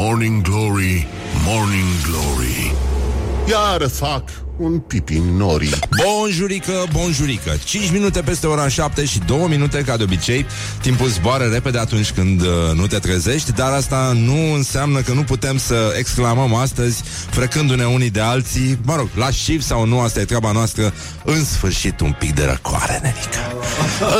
Morning Glory, Morning Glory. Iar fac un pipi în norii. Bonjurică, bonjurică. 5 minute peste ora 7 și 2 minute ca de obicei. Timpul zboară repede atunci când uh, nu te trezești Dar asta nu înseamnă că nu putem să exclamăm astăzi Frecându-ne unii de alții. Mă rog, la șif sau nu, asta e treaba noastră. În sfârșit un pic de răcoare, nenică.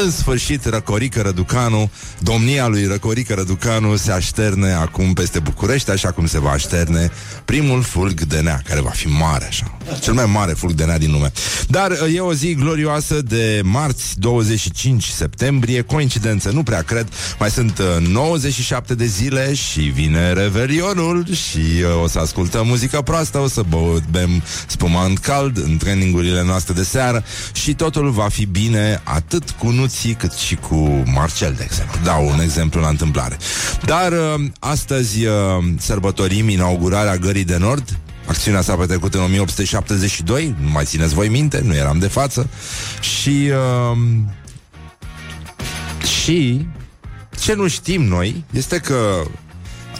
În sfârșit Răcorică Răducanu Domnia lui Răcorică Răducanu se așterne acum peste București Așa cum se va așterne primul fulg de nea Care va fi mare așa. Cel mai mare fulg de nea din lume. Dar uh, e o zi glorioasă de marți 25 septembrie, coincidență, nu prea cred. Mai sunt uh, 97 de zile și vine Revelionul și uh, o să ascultăm muzică proastă, o să bem spumant cald în treningurile noastre de seară și totul va fi bine atât cu Nuții cât și cu Marcel, de exemplu. Dau un exemplu la întâmplare. Dar uh, astăzi uh, sărbătorim inaugurarea Gării de Nord, Acțiunea s-a petrecut în 1872, nu mai țineți voi minte, nu eram de față. Și... Uh, și... Ce nu știm noi este că,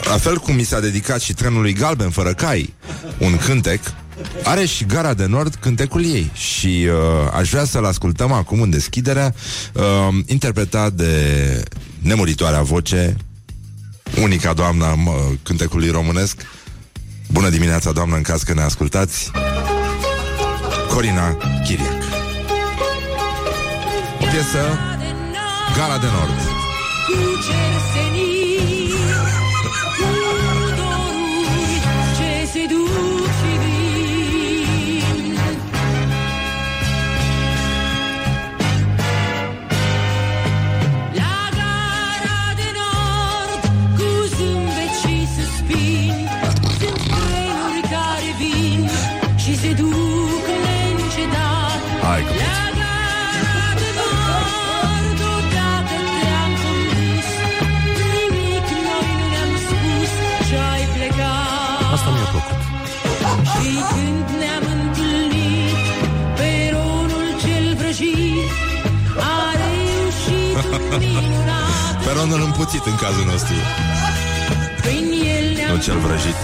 la fel cum mi s-a dedicat și trenului galben fără cai, un cântec, are și Gara de Nord cântecul ei și uh, aș vrea să-l ascultăm acum în deschiderea, uh, interpretat de nemuritoarea voce, unica doamna uh, cântecului românesc, Bună dimineața, doamnă, în caz că ne ascultați. Corina Chiriac. O piesă Gala de Nord Peronul împuțit în cazul nostru. Nu cel vrăjit.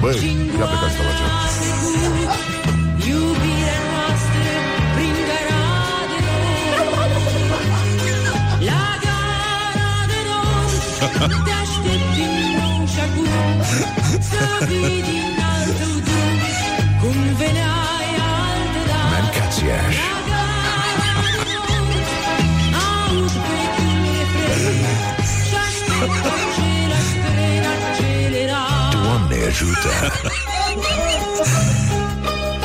Băi, ia pe care la Te aștept din nou și acum Să fii din altul Cum veneai ajută!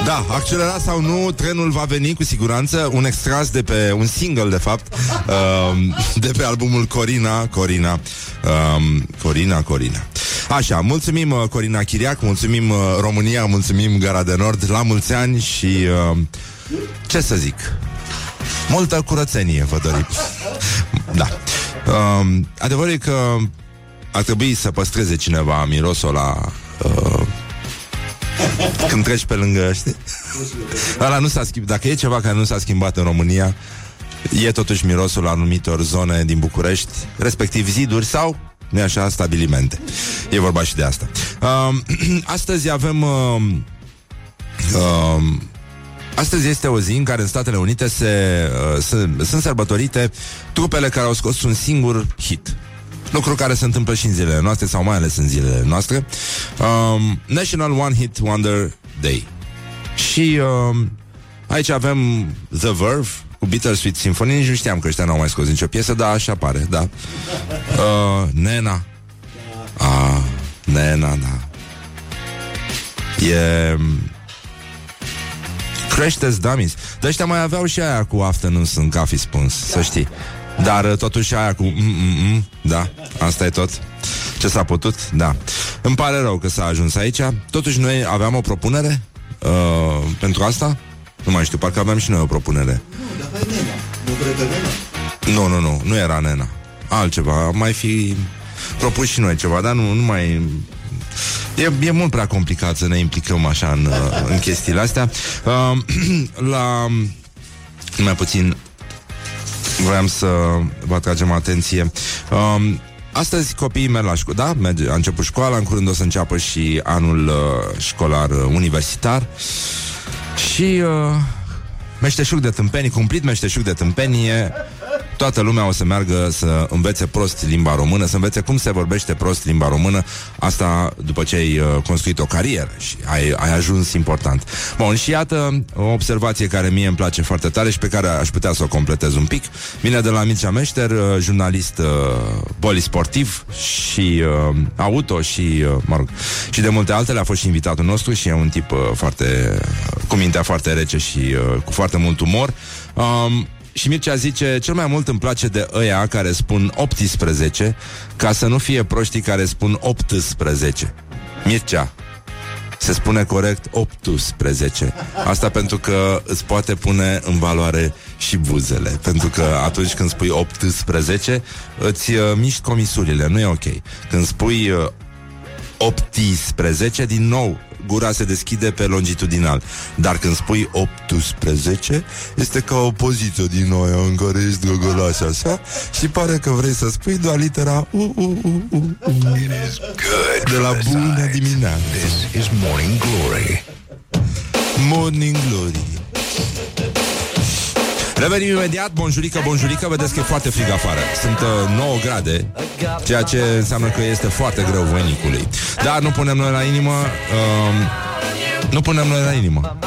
Da, accelera sau nu, trenul va veni cu siguranță. Un extras de pe, un single de fapt uh, De pe albumul Corina Corina uh, Corina, Corina. Așa, mulțumim uh, Corina Chiriac Mulțumim uh, România, mulțumim Gara de Nord La mulți ani și uh, Ce să zic? Multă curățenie vă dorim. Da. Uh, Adevărul e că ar trebui să păstreze cineva mirosul la uh, când treci pe lângă, știi? Ăla nu s-a schimbat. Dacă e ceva care nu s-a schimbat în România, e totuși mirosul la anumitor zone din București, respectiv ziduri sau nu așa, stabilimente. E vorba și de asta. Uh, astăzi avem uh, uh, Astăzi este o zi în care în Statele Unite se, uh, se, sunt sărbătorite trupele care au scos un singur hit. Lucru care se întâmplă și în zilele noastre Sau mai ales în zilele noastre. Um, National One Hit Wonder Day. Și um, Aici avem The Verve Cu Bittersweet Symphony. Nici nu știam că ăștia n-au mai scos nicio piesă Dar așa pare, da. Uh, Nena. Ah, Nena, da. E Creșteți Dummies. De ăștia mai aveau și aia cu Afternoons în Coffee Spoons Să știi dar uh, totuși aia cu mm-mm-mm, Da, asta e tot. Ce s-a putut, da. Îmi pare rău că s-a ajuns aici. Totuși noi aveam o propunere uh, Pentru asta? Nu mai știu, parcă aveam și noi o propunere. Nu, dar nena. Nu, nu, nu, nu era nena. Altceva, mai fi propus și noi ceva Dar nu, nu mai E, e mult prea complicat să ne implicăm așa în, uh, în chestiile astea. Uh, la mai puțin Vreau să vă atragem atenție. Um, astăzi copiii merg la școală, da? Merge, a început școala, în curând o să înceapă și anul uh, școlar uh, universitar. Și uh, meșteșug de tâmpenii, cumplit meșteșug de tâmpenie, toată lumea o să meargă să învețe prost limba română, să învețe cum se vorbește prost limba română, asta după ce ai uh, construit o carieră și ai, ai ajuns important. Bun, și iată o observație care mie îmi place foarte tare și pe care aș putea să o completez un pic. Vine de la Mircea Meșter, uh, jurnalist uh, polisportiv și uh, auto și, uh, mă rog, și de multe altele, a fost și invitatul nostru și e un tip uh, foarte, cu mintea foarte rece și uh, cu foarte mult umor. Um, și Mircea zice, cel mai mult îmi place de ăia care spun 18, ca să nu fie proștii care spun 18. Mircea, se spune corect 18. Asta pentru că îți poate pune în valoare și buzele. Pentru că atunci când spui 18, îți uh, miști comisurile, nu e ok. Când spui uh, 18, din nou gura se deschide pe longitudinal. Dar când spui 18, este ca o poziție din noi în care ești drăgălaș așa și pare că vrei să spui doar litera U, U, U, U, U. De la bună dimineața. This is Morning Glory. Morning Glory. Revenim imediat, bonjurică, bonjurică Vedeți că e foarte frig afară. Sunt uh, 9 grade Ceea ce înseamnă că este foarte greu voinicului Dar nu punem noi la inimă uh, Nu punem noi la inimă.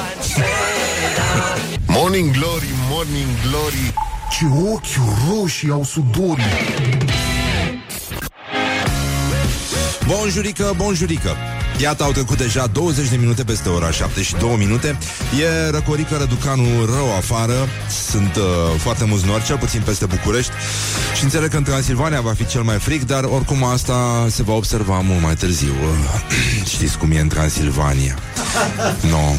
Morning Glory, Morning Glory. Ce ochi roșii au sudorii. Bonjurică, bonjurică Iată, au trecut deja 20 de minute peste ora 7 și 2 minute. E răcorică răducanul rău afară. Sunt uh, foarte mulți nori, cel puțin peste București. Și înțeleg că în Transilvania va fi cel mai frig Dar oricum asta se va observa mult mai târziu. Uh, Știți cum e în Transilvania. No.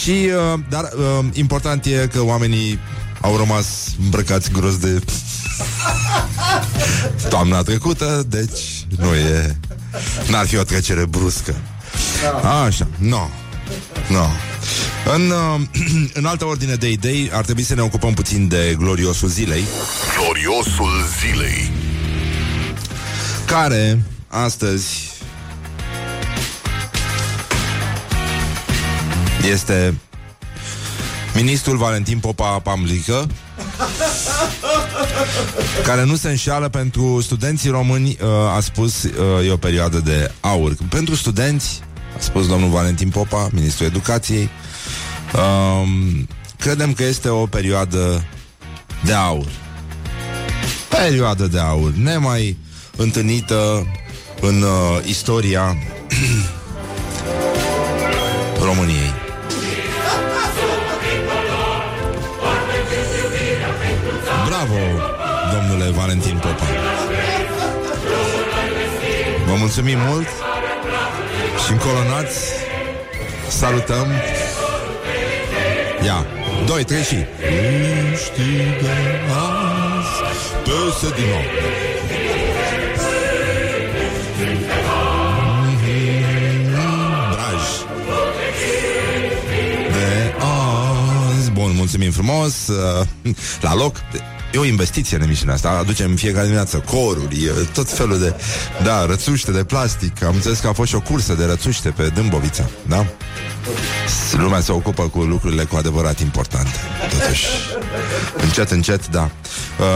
Și, uh, dar uh, important e că oamenii au rămas îmbrăcați gros de toamna trecută, deci nu e... N-ar fi o trecere bruscă. Așa, nu. No. No. În, uh, în altă ordine de idei, ar trebui să ne ocupăm puțin de gloriosul zilei, Gloriosul zilei care astăzi este ministrul Valentin Popa Pamlică, care nu se înșeală pentru studenții români, uh, a spus, uh, e o perioadă de aur. Pentru studenți, a spus domnul Valentin Popa, ministrul educației, um, credem că este o perioadă de aur. Perioadă de aur, nemai întâlnită în uh, istoria României. Valentin Popa. Vă mulțumim mult și încolonați. Salutăm. Ia, doi, trei și... Câștigă azi peste din nou. Braj. De azi. Bun, mulțumim frumos. uh, La loc. E o investiție în emisiunea asta. Aducem în fiecare dimineață coruri, tot felul de... Da, rățuște de plastic. Am înțeles că a fost și o cursă de rățuște pe Dâmbovița, da? Lumea se ocupă cu lucrurile cu adevărat importante. Totuși, încet, încet, da.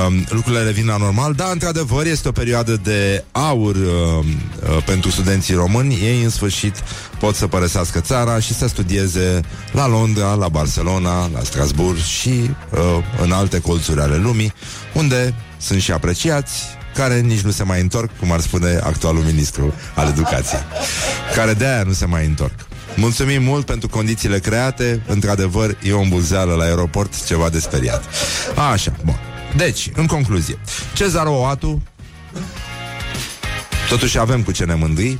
Um, lucrurile revin la normal, da, într-adevăr, este o perioadă de aur um, uh, pentru studenții români. Ei, în sfârșit, pot să părăsească țara și să studieze la Londra, la Barcelona, la Strasbourg și uh, în alte colțuri ale lumii, unde sunt și apreciați, care nici nu se mai întorc, cum ar spune actualul ministru al educației, care de aia nu se mai întorc. Mulțumim mult pentru condițiile create. Într-adevăr, e o îmbulzeală la aeroport Ceva de speriat. Așa, bun. Deci, în concluzie Cezar Oatu Totuși avem cu ce ne mândri.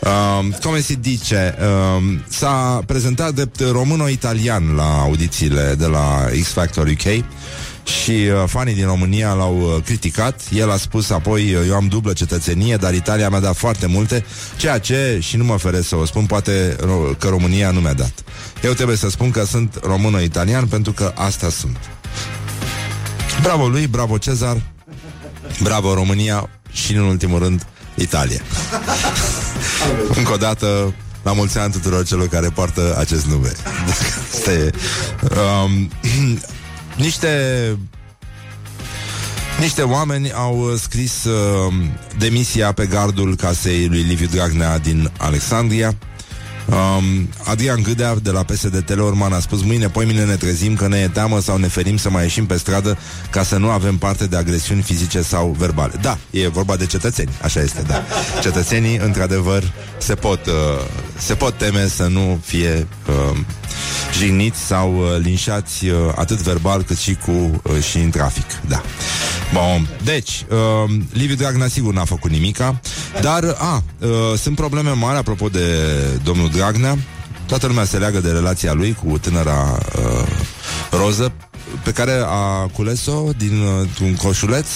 Uh, come si dice, uh, s-a prezentat drept româno-italian la audițiile de la X Factor UK și uh, fanii din România l-au uh, criticat. El a spus apoi, uh, eu am dublă cetățenie, dar Italia mi-a dat foarte multe, ceea ce, și nu mă feresc să o spun, poate ro- că România nu mi-a dat. Eu trebuie să spun că sunt româno-italian pentru că asta sunt. Bravo lui, bravo Cezar, bravo România și, în ultimul rând, Italia. Încă o dată, la mulți ani tuturor celor care poartă acest nume. este, um, niște niște oameni au scris uh, demisia pe gardul casei lui Liviu Dragnea din Alexandria Um, Adrian Gâdea de la PSD Teleorman a spus Mâine, poi mine ne trezim că ne e teamă sau ne ferim să mai ieșim pe stradă Ca să nu avem parte de agresiuni fizice sau verbale. Da, e vorba de cetățeni, așa este, da. Cetățenii, într-adevăr, se pot, uh, se pot teme să nu fie uh, jigniți sau uh, linșați uh, atât verbal cât și cu uh, și în trafic, da. Bun, deci, uh, Liviu Dragnea sigur n-a făcut nimica, dar, a, uh, sunt probleme mari apropo de domnul Dragnea. Toată lumea se leagă de relația lui cu tânăra uh, Roză, pe care a cules-o din uh, un coșuleț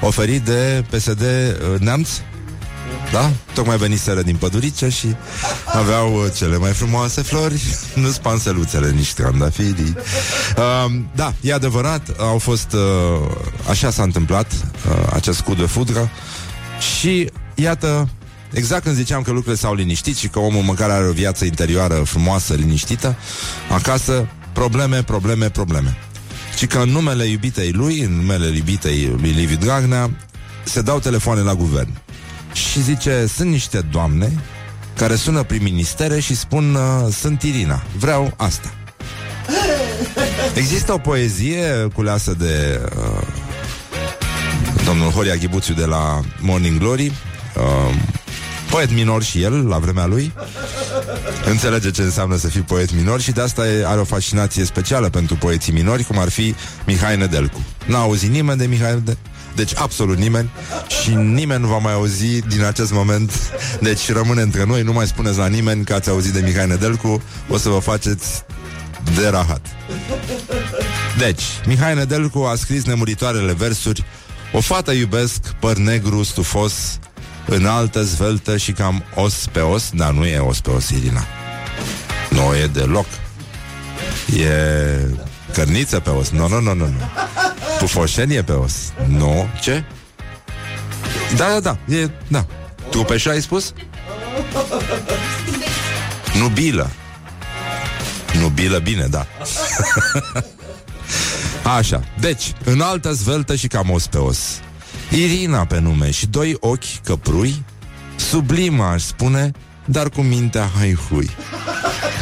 oferit de PSD uh, Neamț, da? Tocmai veniseră din pădurice și aveau uh, cele mai frumoase flori, nu spanseluțele, nici trandafirii. Uh, da, e adevărat, au fost, uh, așa s-a întâmplat, uh, acest cu de fudră și iată, exact când ziceam că lucrurile s-au liniștit și că omul măcar are o viață interioară frumoasă, liniștită, acasă, probleme, probleme, probleme. Și că în numele iubitei lui, în numele iubitei lui Liviu Dragnea, se dau telefoane la guvern și zice, sunt niște doamne care sună prin ministere și spun, uh, sunt Irina, vreau asta. Există o poezie culeasă de uh, domnul Horia Ghibuțiu de la Morning Glory, uh, poet minor și el, la vremea lui. Înțelege ce înseamnă să fii poet minor și de asta are o fascinație specială pentru poeții minori, cum ar fi Mihai Nedelcu. N-a auzit nimeni de Mihai Nedelcu. Deci absolut nimeni Și nimeni nu va mai auzi din acest moment Deci rămâne între noi Nu mai spuneți la nimeni că ați auzit de Mihai Nedelcu O să vă faceți de rahat Deci, Mihai Nedelcu a scris nemuritoarele versuri O fată iubesc, păr negru, stufos Înaltă, zveltă și cam os pe os Dar nu e os pe os, Irina Nu e deloc E cărniță pe os Nu, nu, nu, nu, nu Pufoșenie pe os. Nu. Ce? Da, da, da. E, da. Tu pe ai spus? Nubilă. Nubilă, bine, da. Așa. Deci, în altă zveltă și cam os pe os. Irina pe nume și doi ochi căprui, sublimă aș spune, dar cu mintea hui.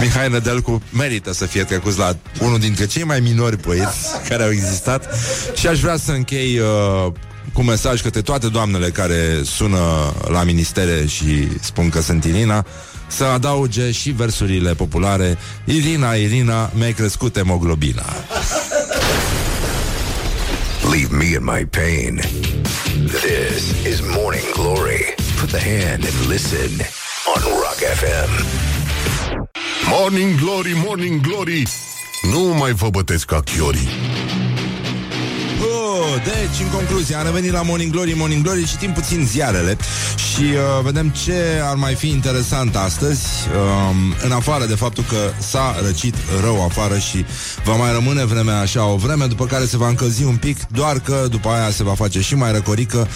Mihai Nădelcu merită să fie trecut la unul dintre cei mai minori poeți care au existat și aș vrea să închei uh, cu mesaj către toate doamnele care sună la ministere și spun că sunt Irina, să adauge și versurile populare Irina, Irina, mi-ai crescut hemoglobina. Leave me in my pain. This is Morning Glory. Put the hand and listen on Rock FM. Morning Glory, Morning Glory Nu mai vă bătesc ca chiorii deci, în concluzie, am revenit la Morning Glory, Morning Glory, citim puțin ziarele și uh, vedem ce ar mai fi interesant astăzi, uh, în afară de faptul că s-a răcit rău afară și va mai rămâne vremea așa o vreme, după care se va încălzi un pic, doar că după aia se va face și mai răcorică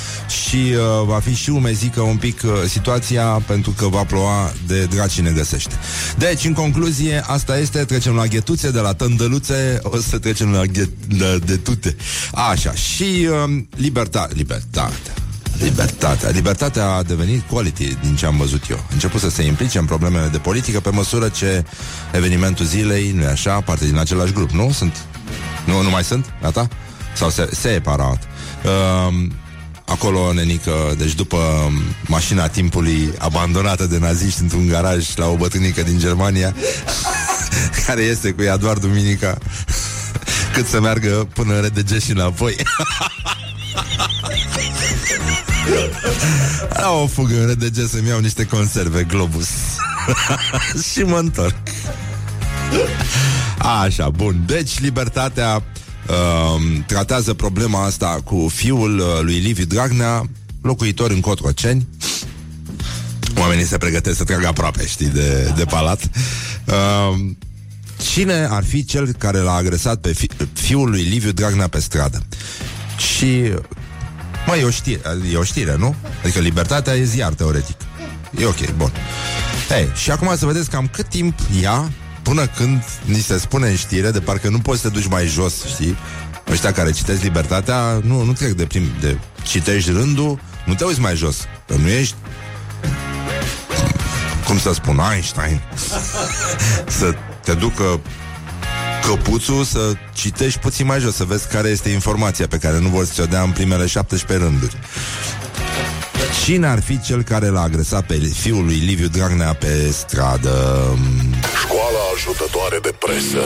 și uh, va fi și umezică un pic uh, situația, pentru că va ploua de draci ne găsește. Deci, în concluzie, asta este, trecem la ghetuțe, de la tândăluțe, o să trecem la ghet, de, de tute. Așa, și uh, libertate, libertate. Libertatea. Libertatea a devenit quality din ce am văzut eu. A început să se implice în problemele de politică pe măsură ce evenimentul zilei, nu așa, parte din același grup, nu? Sunt? Nu, nu mai sunt? Gata? Sau se, separat? Uh, acolo, nenică, deci după mașina timpului abandonată de naziști într-un garaj la o bătrânică din Germania, care este cu ea doar duminica, cât să meargă până în RDG și înapoi. La o fugă în RDG să-mi iau niște conserve Globus. Și mă întorc. Așa, bun. Deci libertatea uh, Tratează problema asta Cu fiul uh, lui Liviu Dragnea Locuitor în Cotroceni. Oamenii se pregătesc să tragă aproape, știi, de, de palat. Uh, Cine ar fi cel care l-a agresat pe fi- fiul lui Liviu Dragnea pe stradă? Și Mă, e o știre, e o știre, nu? Adică libertatea e ziar, teoretic. E ok, bun. Ei, și acum să vedeți cam cât timp ia până când ni se spune în știre, de parcă nu poți să te duci mai jos, știi? Ăștia care citesc libertatea, nu, nu trec de prim, de citești rândul, nu te uiți mai jos. Că nu ești cum să spun, Einstein să te ducă căpuțul să citești puțin mai jos, să vezi care este informația pe care nu vor să o dea în primele 17 rânduri. Cine ar fi cel care l-a agresat pe fiul lui Liviu Dragnea pe stradă? Școala ajutătoare de presă.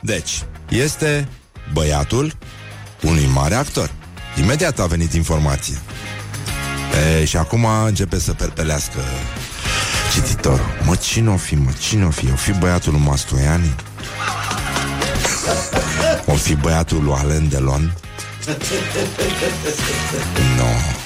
Deci, este băiatul unui mare actor. Imediat a venit informație. E, și acum începe să perpelească cititorul. Mă, cine o fi, mă, cine o fi? O fi băiatul lui Mastroiani? O fi băiatul lui Alain Delon? Nu. No.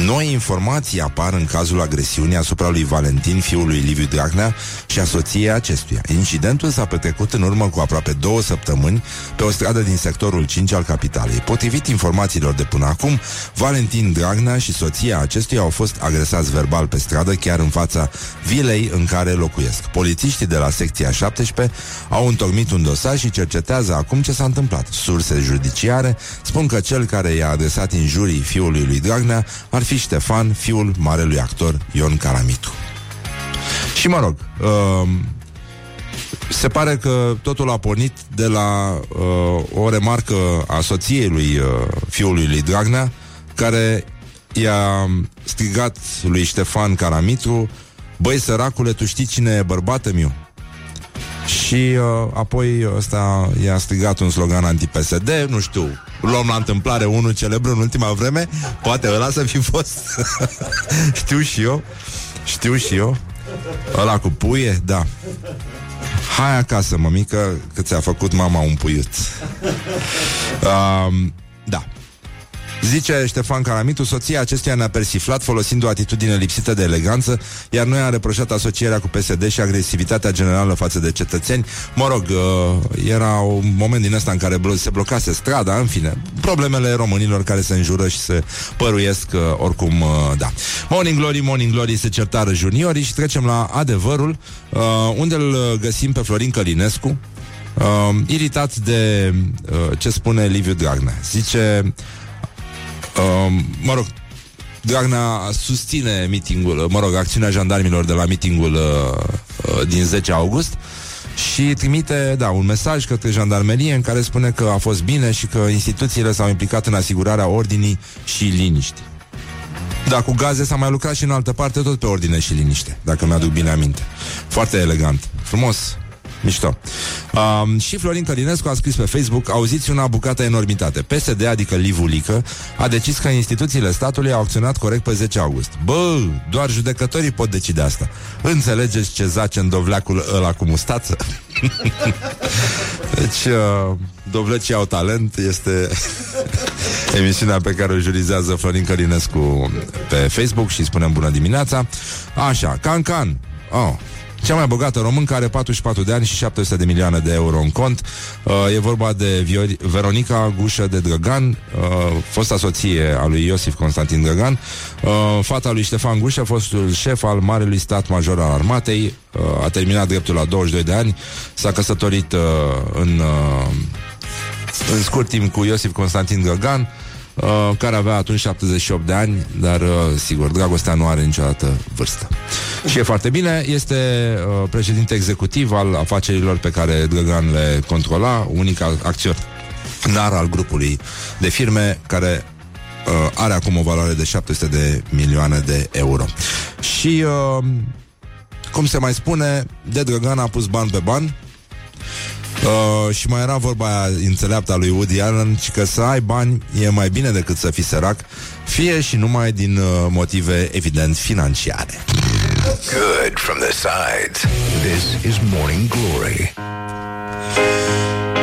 Noi informații apar în cazul agresiunii asupra lui Valentin, fiul lui Liviu Dragnea și a soției acestuia. Incidentul s-a petrecut în urmă cu aproape două săptămâni pe o stradă din sectorul 5 al capitalei. Potrivit informațiilor de până acum, Valentin Dragnea și soția acestuia au fost agresați verbal pe stradă chiar în fața vilei în care locuiesc. Polițiștii de la secția 17 au întocmit un dosar și cercetează acum ce s-a întâmplat. Surse judiciare spun că cel care i-a adresat injurii fiului lui Dragnea ar fi Ștefan, fiul marelui actor Ion Caramitu. Și mă rog, uh, se pare că totul a pornit de la uh, o remarcă a soției lui uh, fiului lui Dragnea, care i-a strigat lui Ștefan Caramitru Băi, săracule, tu știi cine e bărbatul meu? Și uh, apoi ăsta i-a strigat un slogan anti-PSD, nu știu, luăm la întâmplare unul celebru în ultima vreme, poate ăla să fi fost. știu și eu, știu și eu. Ăla cu puie, da. Hai acasă, mămică, că ți-a făcut mama un puiut. Um, da. Zice Ștefan Caramitu, soția acestuia ne-a persiflat folosind o atitudine lipsită de eleganță, iar noi am reproșat asocierea cu PSD și agresivitatea generală față de cetățeni. Mă rog, uh, era un moment din ăsta în care se blocase strada, în fine, problemele românilor care se înjură și se păruiesc uh, oricum, uh, da. Morning Glory, Morning Glory se certară juniorii și trecem la adevărul, unde îl găsim pe Florin Călinescu, Uh, iritat de uh, ce spune Liviu Dragnea. Zice, Uh, mă rog, Dragnea susține mitingul, mă rog, acțiunea jandarmilor de la mitingul uh, uh, din 10 august și trimite, da, un mesaj către jandarmerie în care spune că a fost bine și că instituțiile s-au implicat în asigurarea ordinii și liniștii. Da, cu gaze s-a mai lucrat și în altă parte, tot pe ordine și liniște, dacă mi-aduc bine aminte. Foarte elegant. Frumos. Mișto. Um, și Florin Călinescu a scris pe Facebook Auziți una bucată enormitate. PSD, adică Livulică, a decis că instituțiile statului au acționat corect pe 10 august. Bă, doar judecătorii pot decide asta. Înțelegeți ce zace în dovleacul ăla cu mustață? deci, uh, dovlecii au talent Este emisiunea pe care o jurizează Florin Călinescu pe Facebook și spunem bună dimineața. Așa, Can Can Oh, cea mai bogată româncă are 44 de ani și 700 de milioane de euro în cont. Uh, e vorba de Viori- Veronica Gușă de Drăgan, uh, fosta soție a lui Iosif Constantin Drăgan, uh, fata lui Ștefan Gușă, fostul șef al Marelui Stat Major al Armatei, uh, a terminat dreptul la 22 de ani, s-a căsătorit uh, în, uh, în scurt timp cu Iosif Constantin Drăgan, uh, care avea atunci 78 de ani, dar, uh, sigur, dragostea nu are niciodată vârstă. Și e foarte bine, este uh, președinte executiv al afacerilor pe care Drăgan le controla, unica acționar al grupului de firme care uh, are acum o valoare de 700 de milioane de euro. Și, uh, cum se mai spune, de Drăgan a pus bani pe bani, Uh, și mai era vorba aia înțeleaptă a lui Woody Allen și că să ai bani e mai bine decât să fii sărac, fie și numai din uh, motive evident financiare. Good from the sides. This is Morning Glory.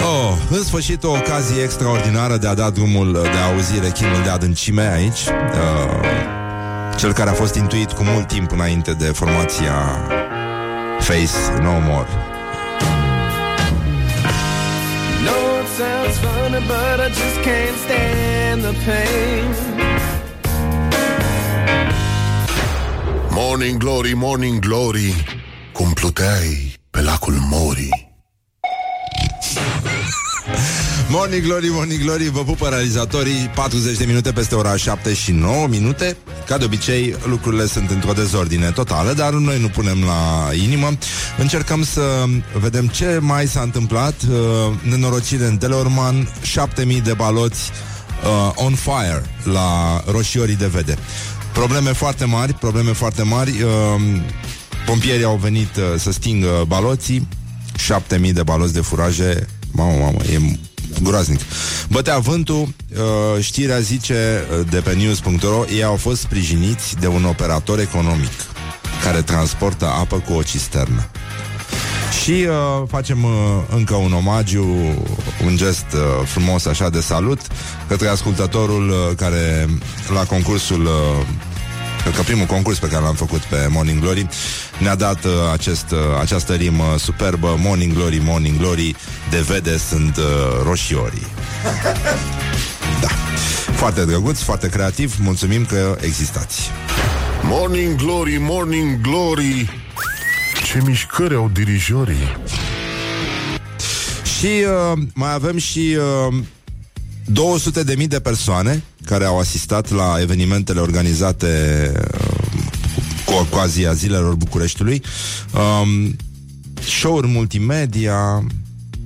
Oh, în sfârșit o ocazie extraordinară de a da drumul de a auzi rechinul de adâncime aici. Uh, cel care a fost intuit cu mult timp înainte de formația Face No More. But I just can't stand the pain. Morning Glory, Morning Glory Cum pluteai pe lacul Mori Morning Glory, Morning Glory, vă pupă realizatorii 40 de minute peste ora 7 și 9 minute. Ca de obicei, lucrurile sunt într-o dezordine totală Dar noi nu punem la inimă. Încercăm să vedem ce mai s-a întâmplat. Uh, Nenorocire în Teleorman 7000 de baloți uh, on fire la roșiorii de vede. Probleme foarte mari, probleme foarte mari. Uh, Pompierii au venit uh, să stingă baloții. 7000 de baloți de furaje. Mamă, mamă, e groaznic. Bătea vântul, uh, știrea zice uh, de pe news.ro, ei au fost sprijiniți de un operator economic care transportă apă cu o cisternă. Și uh, facem uh, încă un omagiu, un gest uh, frumos așa de salut către ascultătorul uh, care la concursul uh, Cred că primul concurs pe care l-am făcut pe Morning Glory ne-a dat uh, acest, uh, această rimă superbă. Morning Glory, Morning Glory De vede sunt uh, roșiorii. Da. Foarte drăguț, foarte creativ. Mulțumim că existați. Morning Glory, Morning Glory. Ce mișcări au dirijorii. Și uh, mai avem și uh, 200 de mii de persoane care au asistat la evenimentele organizate uh, cu ocazia zilelor Bucureștiului. Um, show-uri multimedia,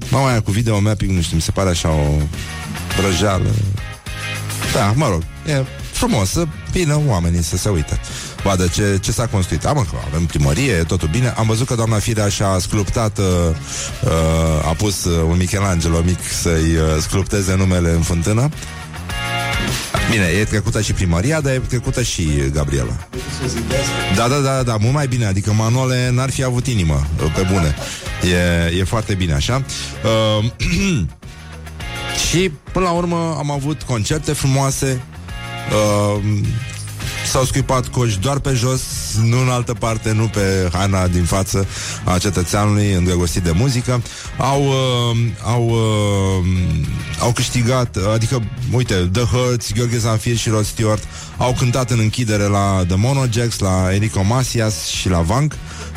mama aia cu video mapping, nu știu, mi se pare așa o brăjeală. Da, mă rog, e frumos să vină oamenii să se uite. Vadă ce, ce s-a construit. Am că avem primărie, e totul bine. Am văzut că doamna Firea și-a sculptat, uh, uh, a pus uh, un Michelangelo mic să-i uh, sculpteze numele în fântână. Bine, e trecută și primăria, dar e trecută și Gabriela. Da, da, da, da, mult mai bine. Adică Manole n-ar fi avut inimă, pe bune. E, e foarte bine așa. Uh, și până la urmă am avut concerte frumoase. Uh, S-au scuipat coși doar pe jos, nu în altă parte, nu pe haina din față a cetățeanului îndrăgostit de muzică. Au, uh, au, uh, au câștigat, adică, uite, The Hurts, Gheorghe Zanfir și Rod Stewart au cântat în închidere la The Monojacks, la Enrico Masias și la Vank.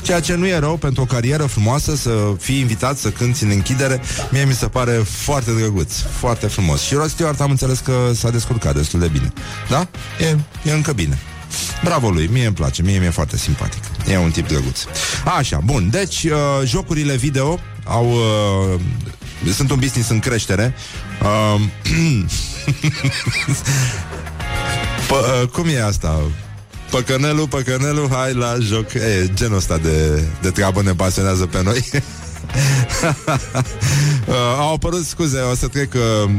Ceea ce nu e rău pentru o carieră frumoasă Să fii invitat să cânti în închidere Mie mi se pare foarte drăguț Foarte frumos. Și Rod Stewart am înțeles că s-a descurcat destul de bine. Da? E, e încă bine. Bravo lui, mie îmi place, mie mi-e foarte simpatic. E un tip drăguț. Așa, bun, deci uh, jocurile video Au uh, Sunt un business în creștere. Uh, P- uh, Cum e asta? Păcănelul, păcănelul, hai la joc e, Genul ăsta de, de treabă ne pasionează pe noi uh, au apărut, scuze, o să trec uh,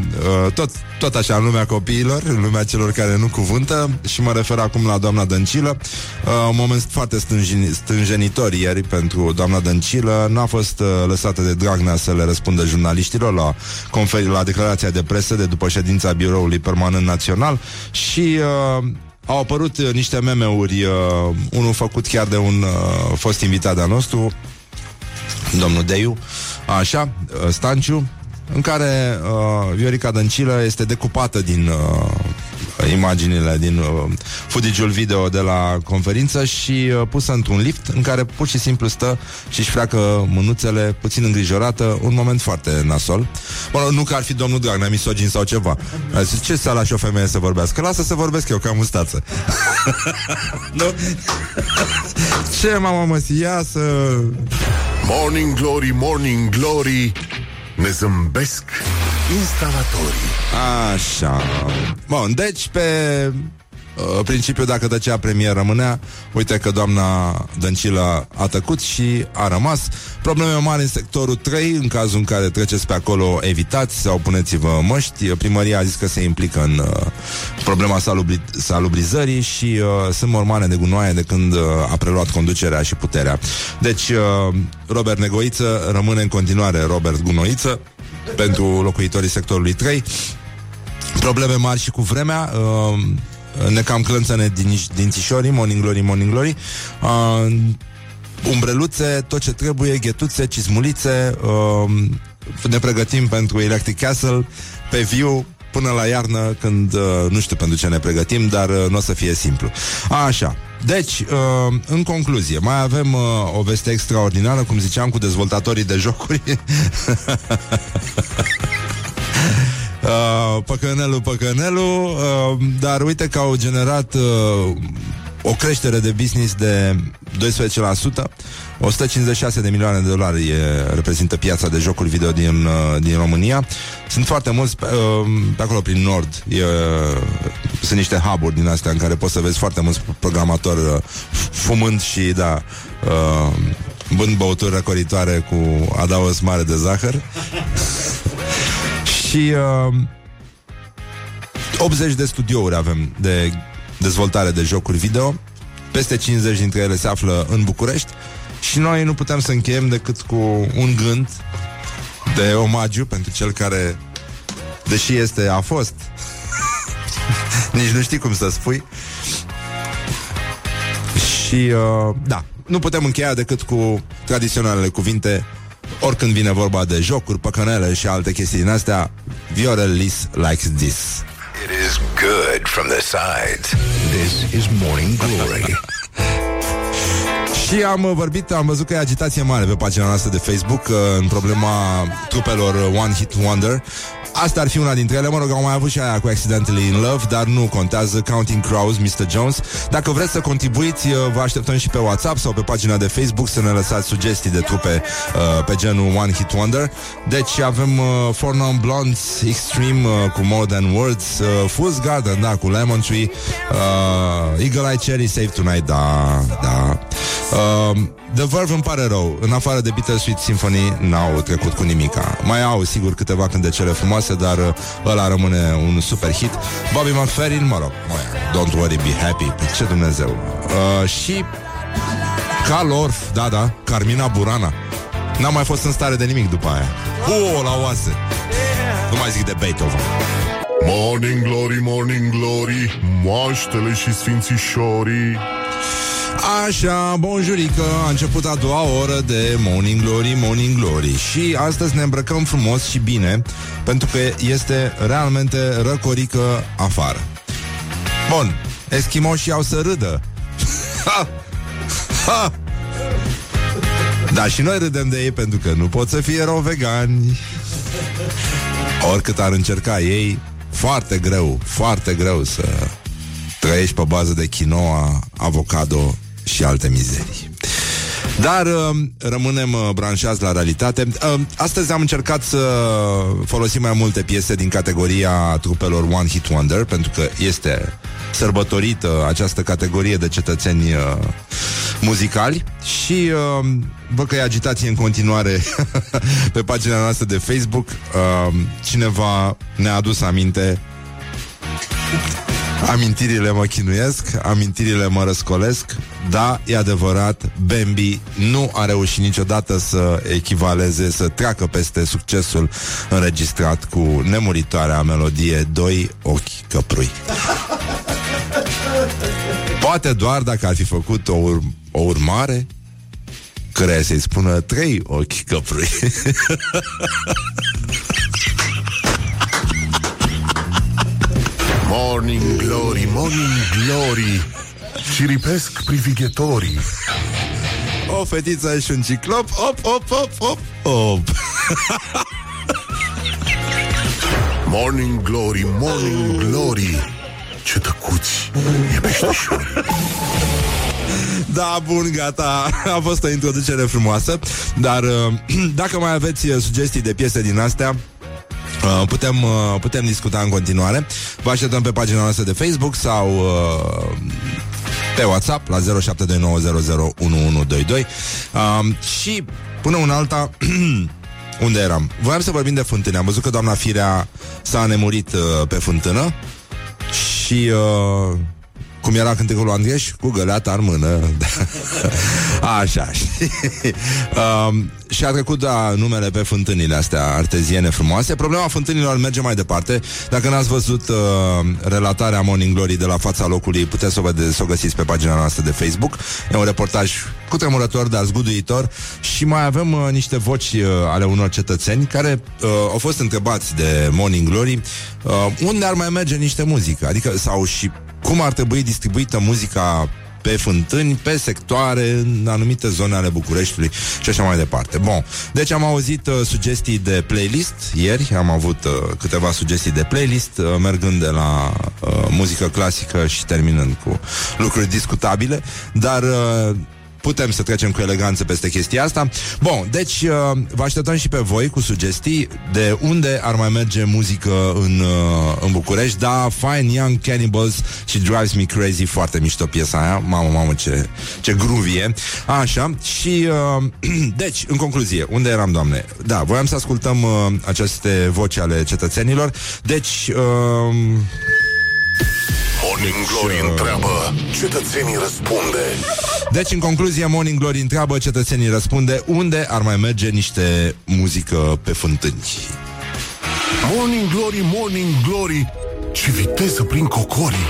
tot, tot așa în lumea copiilor, în lumea celor care nu cuvântă și mă refer acum la doamna Dăncilă. Uh, un moment foarte stânjeni, stânjenitor ieri pentru doamna Dăncilă. N-a fost uh, lăsată de Dragnea să le răspundă jurnaliștilor la, conferi, la declarația de presă de după ședința Biroului Permanent Național și uh, au apărut uh, niște meme-uri, uh, unul făcut chiar de un uh, fost invitat de-a nostru, domnul Deiu, așa, uh, Stanciu, în care uh, Viorica Dăncilă este decupată din uh, imaginile din uh, footage video de la conferință și uh, pusă într-un lift în care pur și simplu stă și își freacă mânuțele puțin îngrijorată, un moment foarte nasol. Mă nu că ar fi domnul Dragnea misogin sau ceva. A zis, ce să lași o femeie să vorbească? Lasă să vorbesc eu, ca mustață. nu? ce, mama mă, ia să... Morning Glory, Morning Glory Ne zâmbesc instalatorii Așa. Bun, deci pe uh, principiu dacă Dăcea premier rămânea, uite că doamna Dăncilă a tăcut și a rămas. Probleme mari în sectorul 3, în cazul în care treceți pe acolo, evitați sau puneți-vă măști. Primăria a zis că se implică în uh, problema salubri- salubrizării și uh, sunt mormane de gunoaie de când uh, a preluat conducerea și puterea. Deci, uh, Robert Negoiță rămâne în continuare Robert Gunoiță pentru locuitorii sectorului 3. Probleme mari și cu vremea. Uh, ne cam clănțăne din, dințișorii, morning glory, morning glory. Uh, umbreluțe, tot ce trebuie, ghetuțe, cizmulițe, uh, ne pregătim pentru Electric Castle pe viu până la iarnă când uh, nu știu pentru ce ne pregătim, dar uh, nu o să fie simplu. Așa. Deci, uh, în concluzie, mai avem uh, o veste extraordinară, cum ziceam, cu dezvoltatorii de jocuri. Uh, păcănelul, păcănelul, uh, dar uite că au generat uh, o creștere de business de 12%. 156 de milioane de dolari e, reprezintă piața de jocuri video din, uh, din România. Sunt foarte mulți pe, uh, pe acolo prin nord. E, sunt niște hub din astea în care poți să vezi foarte mulți programatori uh, fumând și, da, uh, bând băuturi răcoritoare cu adaos mare de zahăr. și uh, 80 de studiouri avem de dezvoltare de jocuri video. Peste 50 dintre ele se află în București și noi nu putem să încheiem decât cu un gând de omagiu pentru cel care, deși este, a fost, nici nu știi cum să spui. Și, uh, da, nu putem încheia decât cu tradiționalele cuvinte oricând vine vorba de jocuri, păcănele și alte chestii din astea, Viorel Lis likes this. It is good from the sides. This is Morning Glory. Și am uh, vorbit, am văzut că e agitație mare pe pagina noastră de Facebook uh, în problema trupelor One Hit Wonder. Asta ar fi una dintre ele, mă rog, am mai avut și aia cu Accidentally in Love, dar nu contează, Counting Crows, Mr. Jones. Dacă vreți să contribuiți, uh, vă așteptăm și pe WhatsApp sau pe pagina de Facebook să ne lăsați sugestii de trupe uh, pe genul One Hit Wonder. Deci avem uh, Four Non Blondes, Extreme uh, cu More Than Words, uh, Fool's Garden, da, cu Lemon Tree, uh, Eagle Eye Cherry, Save Tonight, da, da. Uh, The Verve îmi pare rău. În afară de Bittersweet Symphony N-au trecut cu nimica. Mai au sigur câteva cântecele frumoase Dar uh, ăla rămâne un super hit. Bobby McFerrin, mă rog mă, Don't worry, be happy. Pe ce Dumnezeu. Uh, Și Calor, da, da Carmina Burana. N-am mai fost în stare de nimic după aia. Oh, la oase. Nu mai zic de Beethoven. Morning Glory, Morning Glory Moaștele și sfințișorii Așa, bonjurică, a început a doua oră de Morning Glory, Morning Glory Și astăzi ne îmbrăcăm frumos și bine Pentru că este realmente răcorică afară Bun, eschimoșii au să râdă ha! Ha! Da, și noi râdem de ei pentru că nu pot să fie rău vegani Oricât ar încerca ei Foarte greu, foarte greu să trăiești pe bază de quinoa, avocado și alte mizerii. Dar uh, rămânem uh, branșați la realitate. Uh, astăzi am încercat să folosim mai multe piese din categoria trupelor One Hit Wonder, pentru că este sărbătorită această categorie de cetățeni uh, muzicali și uh, văd că e agitație în continuare pe pagina noastră de Facebook. Uh, cineva ne-a adus aminte Amintirile mă chinuiesc, amintirile mă răscolesc. Da, e adevărat, Bambi nu a reușit niciodată să echivaleze, să treacă peste succesul înregistrat cu nemuritoarea melodie Doi ochi căprui. Poate doar dacă ar fi făcut o, ur- o urmare care să-i spună trei ochi căprui Morning Glory, Morning Glory. Ciripesc privighetorii. O fetiță și un ciclop. Op, op, op, op, op. Morning Glory, Morning Glory. Ce tăcuți e peștișori Da, bun, gata. A fost o introducere frumoasă Dar uh, dacă mai aveți uh, sugestii de piese din astea Uh, putem, uh, putem discuta în continuare Vă așteptăm pe pagina noastră de Facebook Sau uh, pe WhatsApp La 0729001122 uh, Și până un alta Unde eram? Voiam să vorbim de fântâne Am văzut că doamna Firea S-a nemurit uh, pe fântână Și uh, cum era cântecul lui Andrieș? Cu găleata în mână. Așa. um, și a trecut da, numele pe fântânile astea arteziene frumoase. Problema fântânilor merge mai departe. Dacă n-ați văzut uh, relatarea Morning Glory de la fața locului, puteți să o, vede, să o găsiți pe pagina noastră de Facebook. E un reportaj cu tremurător, dar zguduitor și mai avem uh, niște voci uh, ale unor cetățeni care uh, au fost întrebați de Morning Glory uh, unde ar mai merge niște muzică, adică sau și cum ar trebui distribuită muzica pe fântâni, pe sectoare, în anumite zone ale Bucureștiului și așa mai departe. Bun, deci am auzit uh, sugestii de playlist ieri, am avut uh, câteva sugestii de playlist, uh, mergând de la uh, muzică clasică și terminând cu lucruri discutabile, dar uh, putem să trecem cu eleganță peste chestia asta. Bun, deci uh, vă așteptăm și pe voi cu sugestii de unde ar mai merge muzică în, uh, în București. Da, Fine Young Cannibals și Drives Me Crazy, foarte mișto piesa aia. Mamă, mamă, ce, ce gruvie. Așa, și uh, deci, în concluzie, unde eram, doamne? Da, voiam să ascultăm uh, aceste voci ale cetățenilor. Deci, uh, Morning Glory întreabă, cetățenii răspunde. Deci, în concluzie, Morning Glory întreabă, cetățenii răspunde, unde ar mai merge niște muzică pe fântâni? Morning Glory, Morning Glory, ce viteză prin cocorii.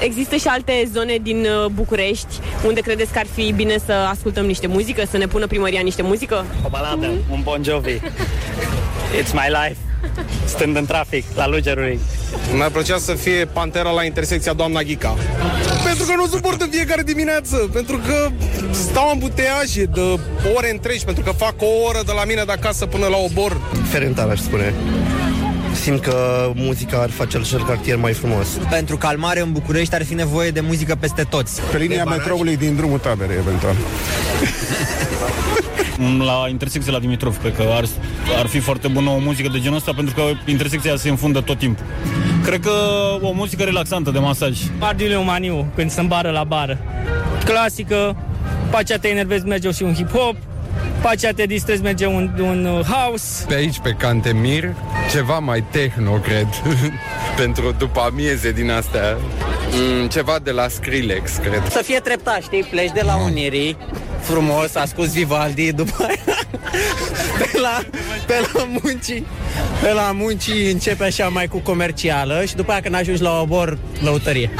Există și alte zone din uh, București unde credeți că ar fi bine să ascultăm niște muzică, să ne pună primăria niște muzică? O baladă, un Bon Jovi. It's my life. Stând în trafic, la Lugerului. Mi-ar plăcea să fie Pantera la intersecția Doamna Ghica. Pentru că nu suport în fiecare dimineață. Pentru că stau în buteaje de ore întregi. Pentru că fac o oră de la mine de acasă până la obor. Ferentar, aș spune. Simt că muzica ar face acel cartier mai frumos. Pentru calmare în București ar fi nevoie de muzică peste toți. Pe linia metroului din drumul tabere, eventual. La intersecția la Dimitrov, cred că ar, ar fi foarte bună o muzică de genul ăsta, pentru că intersecția se înfundă tot timpul. Cred că o muzică relaxantă de masaj. Ardile Maniu, când se îmbară la bară. Clasică, pe aceea te enervezi, merge și un hip-hop, pe aceea te distrezi, merge un, un uh, house. Pe aici, pe Cantemir, ceva mai techno, cred, pentru după amieze din astea. Mm, ceva de la Skrillex, cred. Să fie treptat, știi? Pleci de la Unirii, frumos, ascult Vivaldi, după aia pe la, pe la muncii, pe la muncii începe așa mai cu comercială și după aia când ajungi la obor, lăutărie.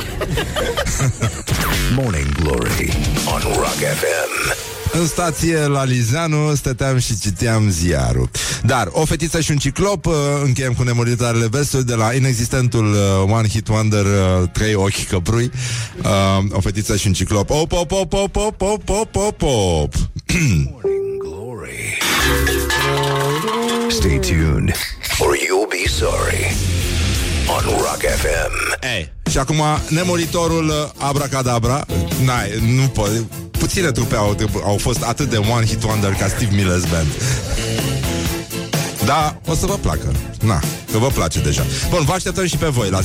Morning Glory on Rock FM. În stație la Lizeanu stăteam și citeam ziarul. Dar o fetiță și un ciclop, uh, încheiem cu nemuritarele versuri de la inexistentul uh, One Hit Wonder uh, Trei ochi căprui. Uh, o fetiță și un ciclop. Op, op, op, op, op, op, op, op, op. Morning Glory. Stay tuned or you'll be sorry on Rock FM. Ei, și acum nemuritorul uh, Abracadabra N-ai, nu pot Puține trupe au, au fost atât de one hit wonder ca Steve Miller's Band. Da, o să vă placă. Na, că vă place deja. Bun, vă așteptăm și pe voi la 0729001122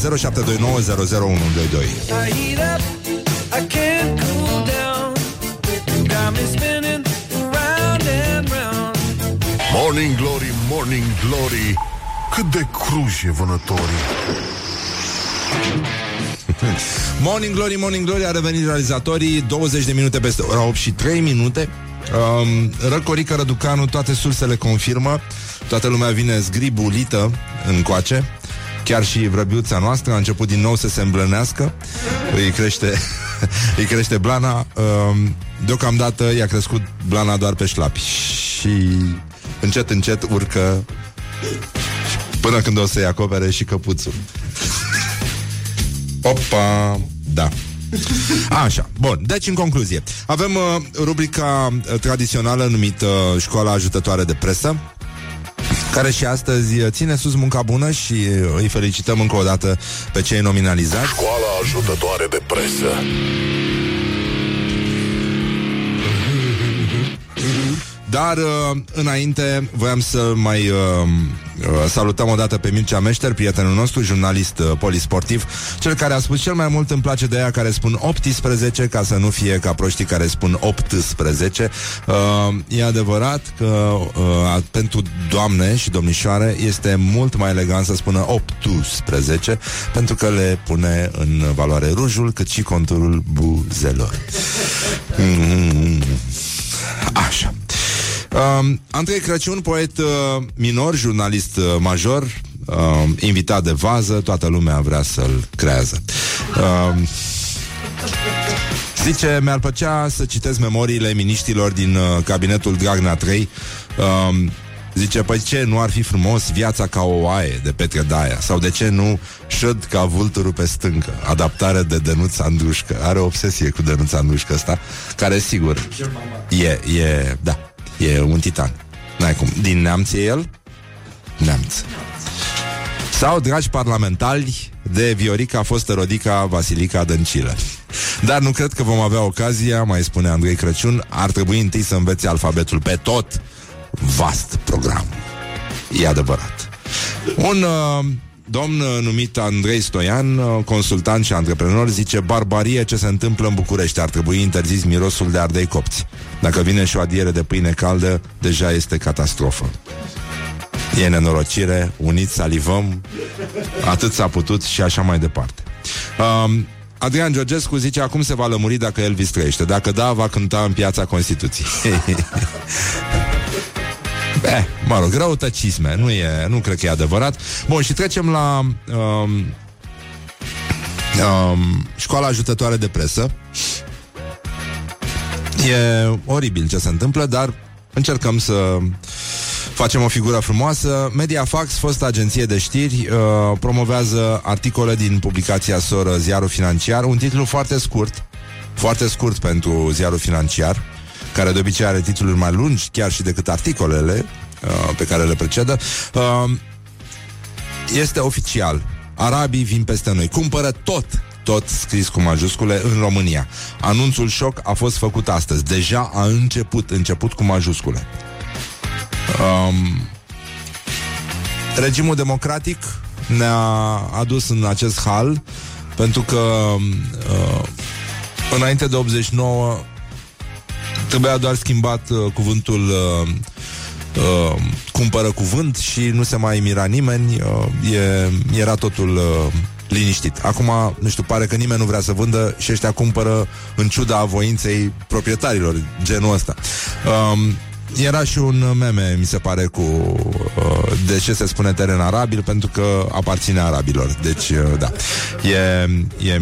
Morning Glory, Morning Glory, cât de cruji e vânătorii. Morning Glory, Morning Glory A revenit realizatorii 20 de minute peste ora 8 și 3 minute. Um, Răcorică Răducanu Toate sursele confirmă. Toată lumea vine zgribulită în coace Chiar și vrăbiuța noastră A început din nou să se îmblănească. Îi crește Îi crește blana. Um, Deocamdată i-a crescut blana doar pe șlapi. Și încet, încet urcă Până când o să-i acopere și căpuțul Opa, da. Așa, bun. Deci, în concluzie, avem uh, rubrica uh, tradițională numită uh, Școala Ajutătoare de Presă, care și astăzi uh, ține sus munca bună și uh, îi felicităm încă o dată pe cei nominalizați. Școala ajutătoare de presă. Dar uh, înainte voiam să mai uh, uh, salutăm o dată pe Mircea Meșter, prietenul nostru, jurnalist uh, polisportiv, cel care a spus cel mai mult îmi place de aia care spun 18 ca să nu fie ca proștii care spun 18. Uh, e adevărat că uh, pentru doamne și domnișoare este mult mai elegant să spună 18 pentru că le pune în valoare rujul cât și conturul buzelor. Mm-hmm. Așa. Um, Andrei Crăciun, poet uh, minor, jurnalist uh, major, uh, invitat de vază, toată lumea vrea să-l creează. Uh, zice, mi-ar plăcea să citesc memoriile miniștilor din uh, cabinetul Dragnea 3. Uh, Zice, păi ce, nu ar fi frumos viața ca o oaie de Petre Daia? Sau de ce nu șăd ca vulturul pe stâncă? Adaptare de Dănuț Andrușcă. Are o obsesie cu Dănuț Andrușcă ăsta, care sigur e, e, da, e un titan. N-ai cum. Din neamț e el? Neamț. Sau, dragi parlamentari, de Viorica a fost Rodica Vasilica Dăncilă. Dar nu cred că vom avea ocazia, mai spune Andrei Crăciun, ar trebui întâi să învețe alfabetul pe tot vast program. E adevărat. Un uh, domn uh, numit Andrei Stoian, uh, consultant și antreprenor, zice barbarie ce se întâmplă în București. Ar trebui interzis mirosul de ardei copți. Dacă vine și o adiere de pâine caldă, deja este catastrofă. E nenorocire, uniți salivăm, atât s-a putut și așa mai departe. Um, Adrian Georgescu zice acum se va lămuri dacă el trăiește. Dacă da, va cânta în piața Constituției. Eh, mă rog, răutăcisme, nu, e, nu cred că e adevărat. Bun, și trecem la um, um, școala ajutătoare de presă. E oribil ce se întâmplă, dar încercăm să facem o figură frumoasă. Mediafax, fost agenție de știri, uh, promovează articole din publicația soră Ziarul Financiar, un titlu foarte scurt, foarte scurt pentru Ziarul Financiar, care de obicei are titluri mai lungi chiar și decât articolele uh, pe care le precedă. Uh, este oficial. Arabii vin peste noi. Cumpără tot tot scris cu majuscule în România. Anunțul șoc a fost făcut astăzi. Deja a început, început cu majuscule. Um, regimul democratic ne-a adus în acest hal pentru că uh, înainte de 89 Trebuia doar schimbat uh, cuvântul uh, uh, cumpără cuvânt și nu se mai mira nimeni. Uh, e, era totul uh, liniștit. Acum, nu știu, pare că nimeni nu vrea să vândă și ăștia cumpără în ciuda voinței proprietarilor, genul ăsta. Um, era și un meme, mi se pare, cu uh, de ce se spune teren arabil, pentru că aparține arabilor. Deci, uh, da, e, e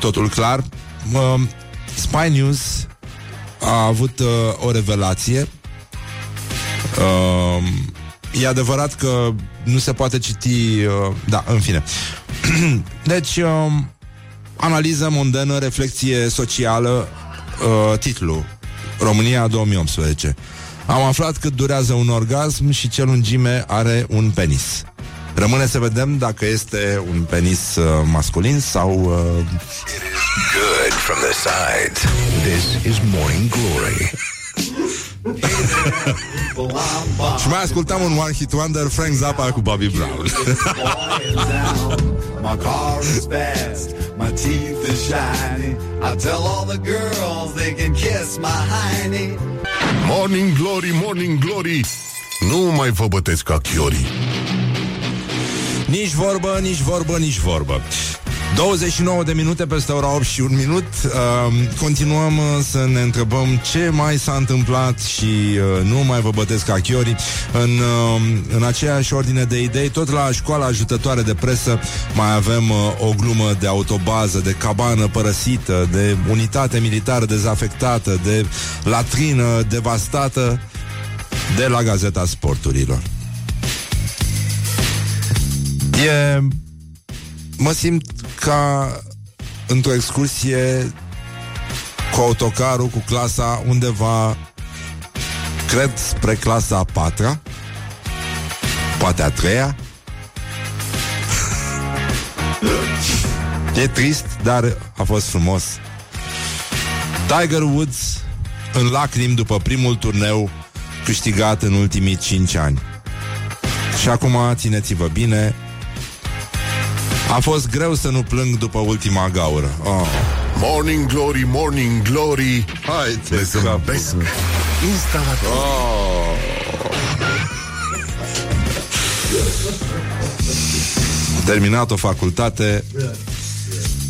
totul clar. Uh, Spy News a avut uh, o revelație. Uh, e adevărat că nu se poate citi... Uh, da, în fine. deci, uh, analiză mondenă, reflexie socială, uh, titlu România 2018. Am aflat cât durează un orgasm și ce lungime are un penis. Rămâne să vedem dacă este un penis uh, masculin sau... Uh... Good from the sides. This is Morning Glory. și mai ascultam un One Hit Wonder Frank Zappa cu Bobby Brown. My car is fast, my teeth are shiny I tell all the girls they can kiss my hiney Morning Glory, Morning Glory. Nu mai vă bătesc ca chiorii. Nici vorbă, nici vorbă, nici vorbă 29 de minute peste ora 8 și un minut. Uh, Continuăm uh, să ne întrebăm ce mai s-a întâmplat și uh, nu mai vă bătesc ca chiori în, uh, în aceeași ordine de idei Tot la școala ajutătoare de presă mai avem uh, o glumă de autobază, de cabană părăsită De unitate militară dezafectată, de latrină devastată De la Gazeta Sporturilor. E... Mă simt ca într-o excursie cu autocarul, cu clasa undeva, cred, spre clasa a patra, poate a treia. e trist, dar a fost frumos. Tiger Woods în lacrimi după primul turneu câștigat în ultimii 5 ani. Și acum țineți-vă bine, a fost greu să nu plâng după ultima gaură. Oh. Morning Glory, Morning Glory Hai, te zâmbesc Instalator oh. Terminat o facultate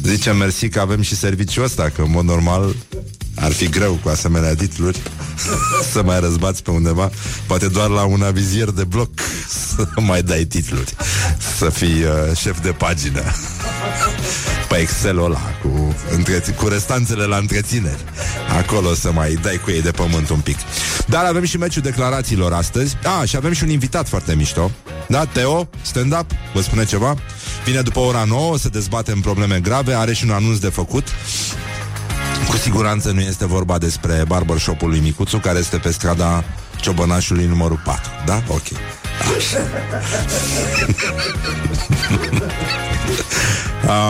Zice mersi că avem și serviciul ăsta Că în mod normal ar fi greu cu asemenea titluri Să mai răzbați pe undeva Poate doar la un avizier de bloc Să mai dai titluri Să fii uh, șef de pagină. Pe Excel-ul ăla cu, întreț- cu restanțele la întrețineri. Acolo să mai dai cu ei de pământ un pic. Dar avem și meciul declarațiilor astăzi. Ah, și avem și un invitat foarte mișto. Da, Teo, stand-up, vă spune ceva? Vine după ora 9 să dezbatem probleme grave Are și un anunț de făcut cu siguranță nu este vorba despre barbershop-ul lui Micuțu, care este pe strada Ciobănașului numărul 4. Da? Ok. Așa.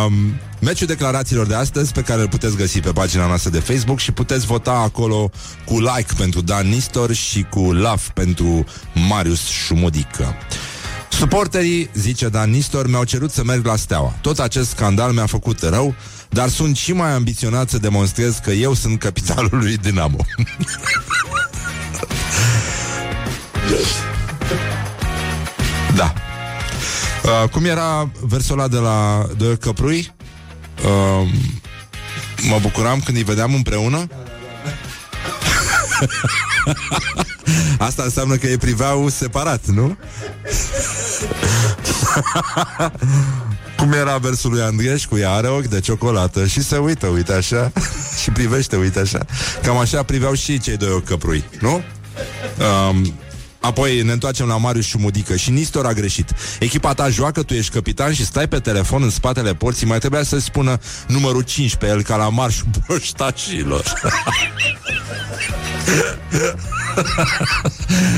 um, meciul declarațiilor de astăzi pe care îl puteți găsi pe pagina noastră de Facebook și puteți vota acolo cu like pentru Dan Nistor și cu love pentru Marius Șumudică. Suporterii, zice Dan Nistor, mi-au cerut să merg la Steaua. Tot acest scandal mi-a făcut rău, dar sunt și mai ambiționat să demonstrez că eu sunt capitalul lui Dinamo. da. Uh, cum era versul ăla de la de Căprui? Uh, mă bucuram când îi vedeam împreună. Asta înseamnă că ei priveau separat, nu? Cum era versul lui Andrieșcu, ea are ochi de ciocolată și se uită, uite așa, și privește, uite așa. Cam așa priveau și cei doi ochi căprui, nu? Um, Apoi ne întoarcem la Marius Șumudică și Nistor a greșit. Echipa ta joacă, tu ești capitan și stai pe telefon în spatele porții. Mai trebuia să spună numărul 5 pe el ca la marșul poștașilor.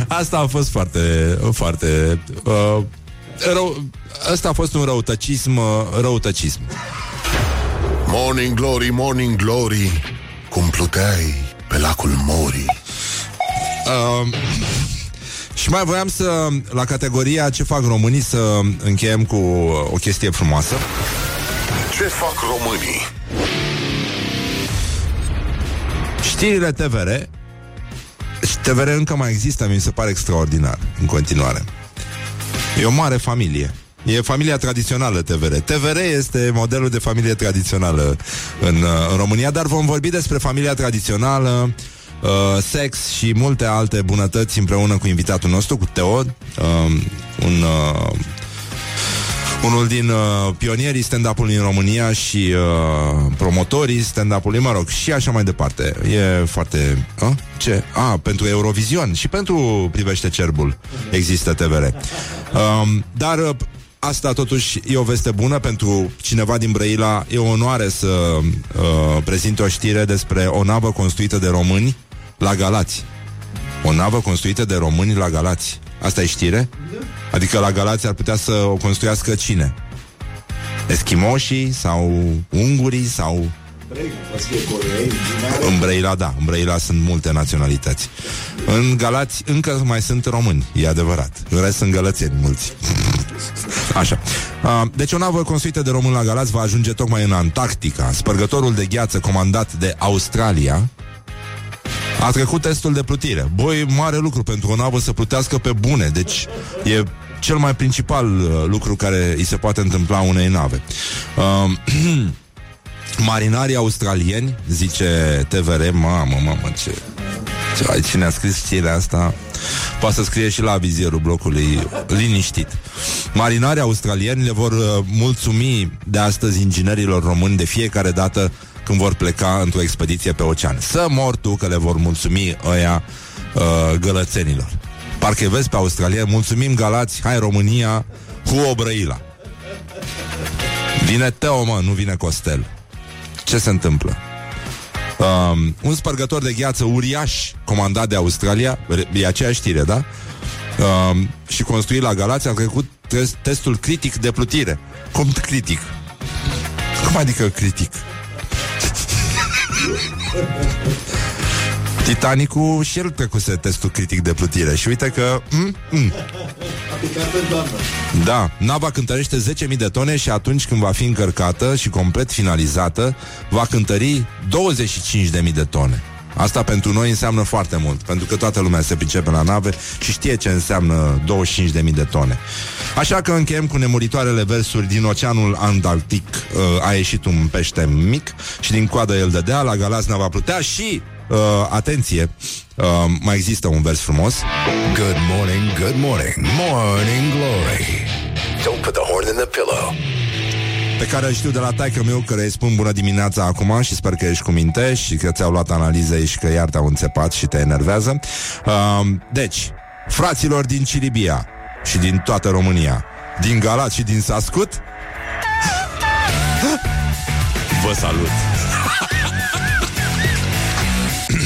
Asta a fost foarte, foarte uh, rău, Asta a fost un răutăcism, uh, răutăcism. Morning Glory, Morning Glory Cum pluteai pe lacul Mori Uh, și mai voiam să, la categoria ce fac românii, să încheiem cu o chestie frumoasă. Ce fac românii? Știrile TVR și TVR încă mai există, mi se pare extraordinar în continuare. E o mare familie. E familia tradițională TVR. TVR este modelul de familie tradițională în, în România, dar vom vorbi despre familia tradițională, uh, sex și multe alte bunătăți împreună cu invitatul nostru, cu Teo, uh, un uh, unul din uh, pionierii stand-up-ului în România și uh, promotorii stand-up-ului, mă rog, și așa mai departe. E foarte... A? Ce? A, pentru Eurovision și pentru Privește Cerbul există TVR. Um, dar uh, asta totuși e o veste bună pentru cineva din Brăila. E o onoare să uh, prezint o știre despre o navă construită de români la Galați. O navă construită de români la Galați. Asta e știre? Adică la Galați ar putea să o construiască cine? Eschimoșii sau ungurii sau... În Brăila, da, în Brăila sunt multe naționalități. În Galați încă mai sunt români, e adevărat. În rest sunt gălățeni mulți. Așa. Deci o navă construită de români la Galați va ajunge tocmai în Antarctica. Spărgătorul de gheață comandat de Australia a trecut testul de plutire. Băi, mare lucru pentru o navă să plutească pe bune. Deci e cel mai principal uh, lucru care îi se poate întâmpla unei nave. Uh, marinarii australieni, zice TVR, mamă, mamă, ce... ce ai, cine a scris știrea asta? Poate să scrie și la vizierul blocului liniștit. Marinarii australieni le vor uh, mulțumi de astăzi inginerilor români de fiecare dată când vor pleca într-o expediție pe ocean. Să mor tu că le vor mulțumi ăia uh, gălățenilor. Parcă vezi pe Australia, mulțumim Galați, hai România, cu Obrăila. Vine Teo, mă, nu vine Costel. Ce se întâmplă? Um, un spărgător de gheață uriaș comandat de Australia, e aceeași știre, da? Um, și construit la Galați a trecut testul critic de plutire. Cum critic? Cum adică critic? Titanicul și el trecuse testul critic de plutire Și uite că mm, mm. Da, nava cântărește 10.000 de tone Și atunci când va fi încărcată și complet finalizată Va cântări 25.000 de tone Asta pentru noi înseamnă foarte mult Pentru că toată lumea se pricepe la nave Și știe ce înseamnă 25.000 de tone Așa că încheiem cu nemuritoarele versuri Din Oceanul Antarctic uh, A ieșit un pește mic Și din coadă el dădea La Galazna va plutea și Uh, atenție, uh, mai există un vers frumos. Good morning, good morning, morning glory. Don't put the horn in the pillow. Pe care îl știu de la taică meu, care îi spun bună dimineața acum și sper că ești cu minte și că ți-au luat analize și că iar te-au înțepat și te enervează. Uh, deci, fraților din Ciribia și din toată România, din Galat și din Sascut, vă salut!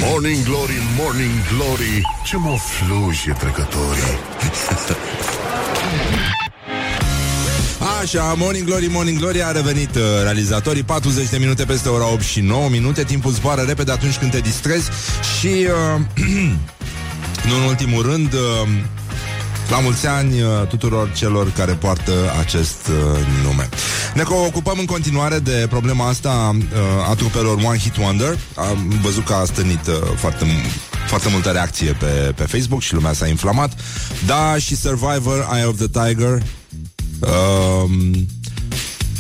Morning Glory, Morning Glory Ce mă fluje trecătorii Așa, Morning Glory, Morning Glory A revenit uh, realizatorii 40 de minute peste ora 8 și 9 minute Timpul zboară repede atunci când te distrezi Și uh, Nu în ultimul rând uh, la mulți ani uh, tuturor celor care poartă acest uh, nume. Ne ocupăm în continuare de problema asta uh, a trupelor One Hit Wonder. Am văzut că a stănit uh, foarte, foarte multă reacție pe, pe Facebook și lumea s-a inflamat. Da, și Survivor, Eye of the Tiger. Um,